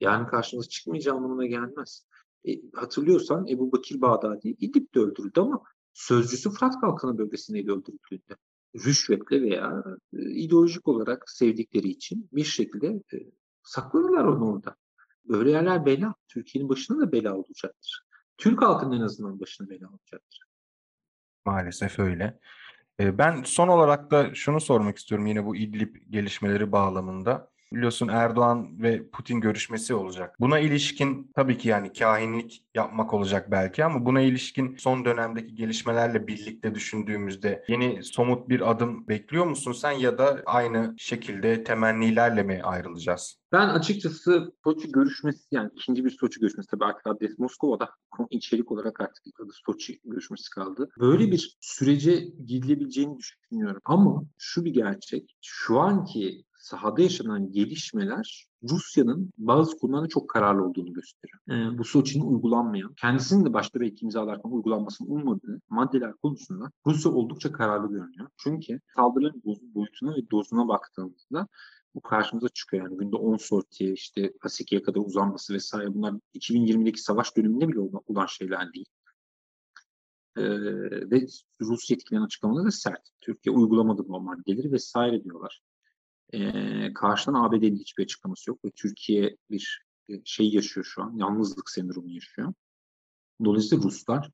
yani karşımıza çıkmayacağı anlamına gelmez. E, hatırlıyorsan Ebu Bakir Bağdadi İdlib'de öldürüldü ama sözcüsü Fırat Kalkanı bölgesindeydi öldürüldüğünde rüşvetle veya e, ideolojik olarak sevdikleri için bir şekilde e, sakladılar onu orada. Böyle yerler bela. Türkiye'nin başına da bela olacaktır. Türk halkının en azından başına bela olacaktır. Maalesef öyle. E, ben son olarak da şunu sormak istiyorum yine bu İdlib gelişmeleri bağlamında. Biliyorsun Erdoğan ve Putin görüşmesi olacak. Buna ilişkin tabii ki yani kahinlik yapmak olacak belki ama buna ilişkin son dönemdeki gelişmelerle birlikte düşündüğümüzde yeni somut bir adım bekliyor musun sen ya da aynı şekilde temennilerle mi ayrılacağız? Ben açıkçası Soçi görüşmesi yani ikinci bir Soçi görüşmesi tabii artık adres Moskova'da [laughs] içerik olarak artık adı Soçi görüşmesi kaldı. Böyle bir sürece gidilebileceğini düşünüyorum. Ama şu bir gerçek. Şu anki sahada yaşanan gelişmeler Rusya'nın bazı konularda çok kararlı olduğunu gösteriyor. Ee, bu Soçi'nin uygulanmayan, kendisinin de başta belki imzalarken uygulanmasını ummadığı maddeler konusunda Rusya oldukça kararlı görünüyor. Çünkü saldırıların boyutuna ve dozuna baktığımızda bu karşımıza çıkıyor. Yani günde 10 sorti, işte Pasiki'ye kadar uzanması vesaire bunlar 2020'deki savaş döneminde bile olan şeyler değil. Ee, ve Rus yetkililerin açıklamaları da sert. Türkiye uygulamadı bu maddeleri vesaire diyorlar. E, karşıdan ABD'nin hiçbir açıklaması yok ve Türkiye bir şey yaşıyor şu an, yalnızlık sendromu yaşıyor. Dolayısıyla Ruslar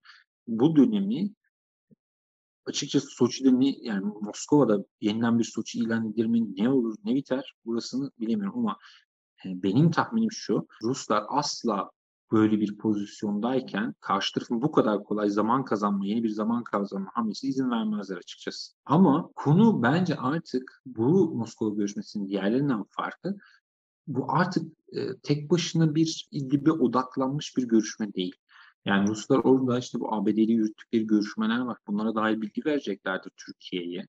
bu dönemi açıkçası Soçi'de ne, yani Moskova'da yeniden bir Soçi ilan edilir mi, ne olur, ne biter burasını bilemiyorum ama E, benim tahminim şu, Ruslar asla böyle bir pozisyondayken karşı tarafın bu kadar kolay zaman kazanma, yeni bir zaman kazanma hamlesi izin vermezler açıkçası. Ama konu bence artık bu Moskova görüşmesinin diğerlerinden farkı bu artık e, tek başına bir İdlib'e odaklanmış bir görüşme değil. Yani Ruslar orada işte bu ABD'li yürüttükleri görüşmeler var. Bunlara dair bilgi vereceklerdir Türkiye'ye.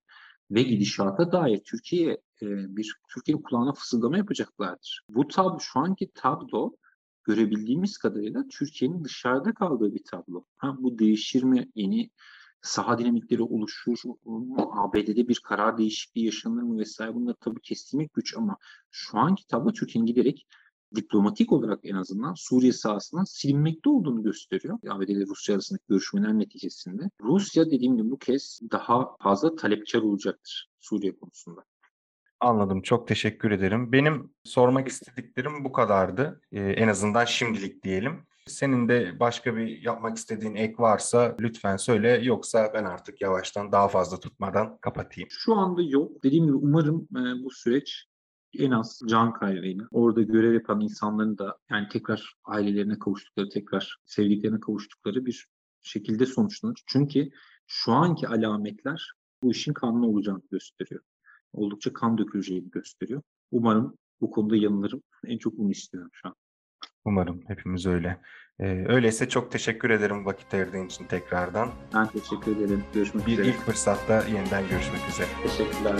Ve gidişata dair Türkiye e, bir Türkiye kulağına fısıldama yapacaklardır. Bu tablo, şu anki tablo görebildiğimiz kadarıyla Türkiye'nin dışarıda kaldığı bir tablo. Ha, bu değişir mi? Yeni saha dinamikleri oluşur mu? ABD'de bir karar değişikliği yaşanır mı vesaire bunları tabii kestirmek güç ama şu anki tablo Türkiye'nin giderek diplomatik olarak en azından Suriye sahasından silinmekte olduğunu gösteriyor. ABD ile Rusya arasındaki görüşmeler neticesinde. Rusya dediğim gibi bu kez daha fazla talepkar olacaktır Suriye konusunda. Anladım. Çok teşekkür ederim. Benim sormak istediklerim bu kadardı. Ee, en azından şimdilik diyelim. Senin de başka bir yapmak istediğin ek varsa lütfen söyle. Yoksa ben artık yavaştan daha fazla tutmadan kapatayım. Şu anda yok. Dediğim gibi umarım e, bu süreç en az can kaybıyla orada görev yapan insanların da yani tekrar ailelerine kavuştukları, tekrar sevdiklerine kavuştukları bir şekilde sonuçlanır. Çünkü şu anki alametler bu işin kanlı olacağını gösteriyor. Oldukça kan döküleceğini gösteriyor. Umarım bu konuda yanılırım. En çok bunu istiyorum şu an. Umarım hepimiz öyle. Ee, öyleyse çok teşekkür ederim vakit ayırdığın için tekrardan. Ben teşekkür ederim. Görüşmek Bir üzere. ilk fırsatta yeniden görüşmek üzere. Teşekkürler.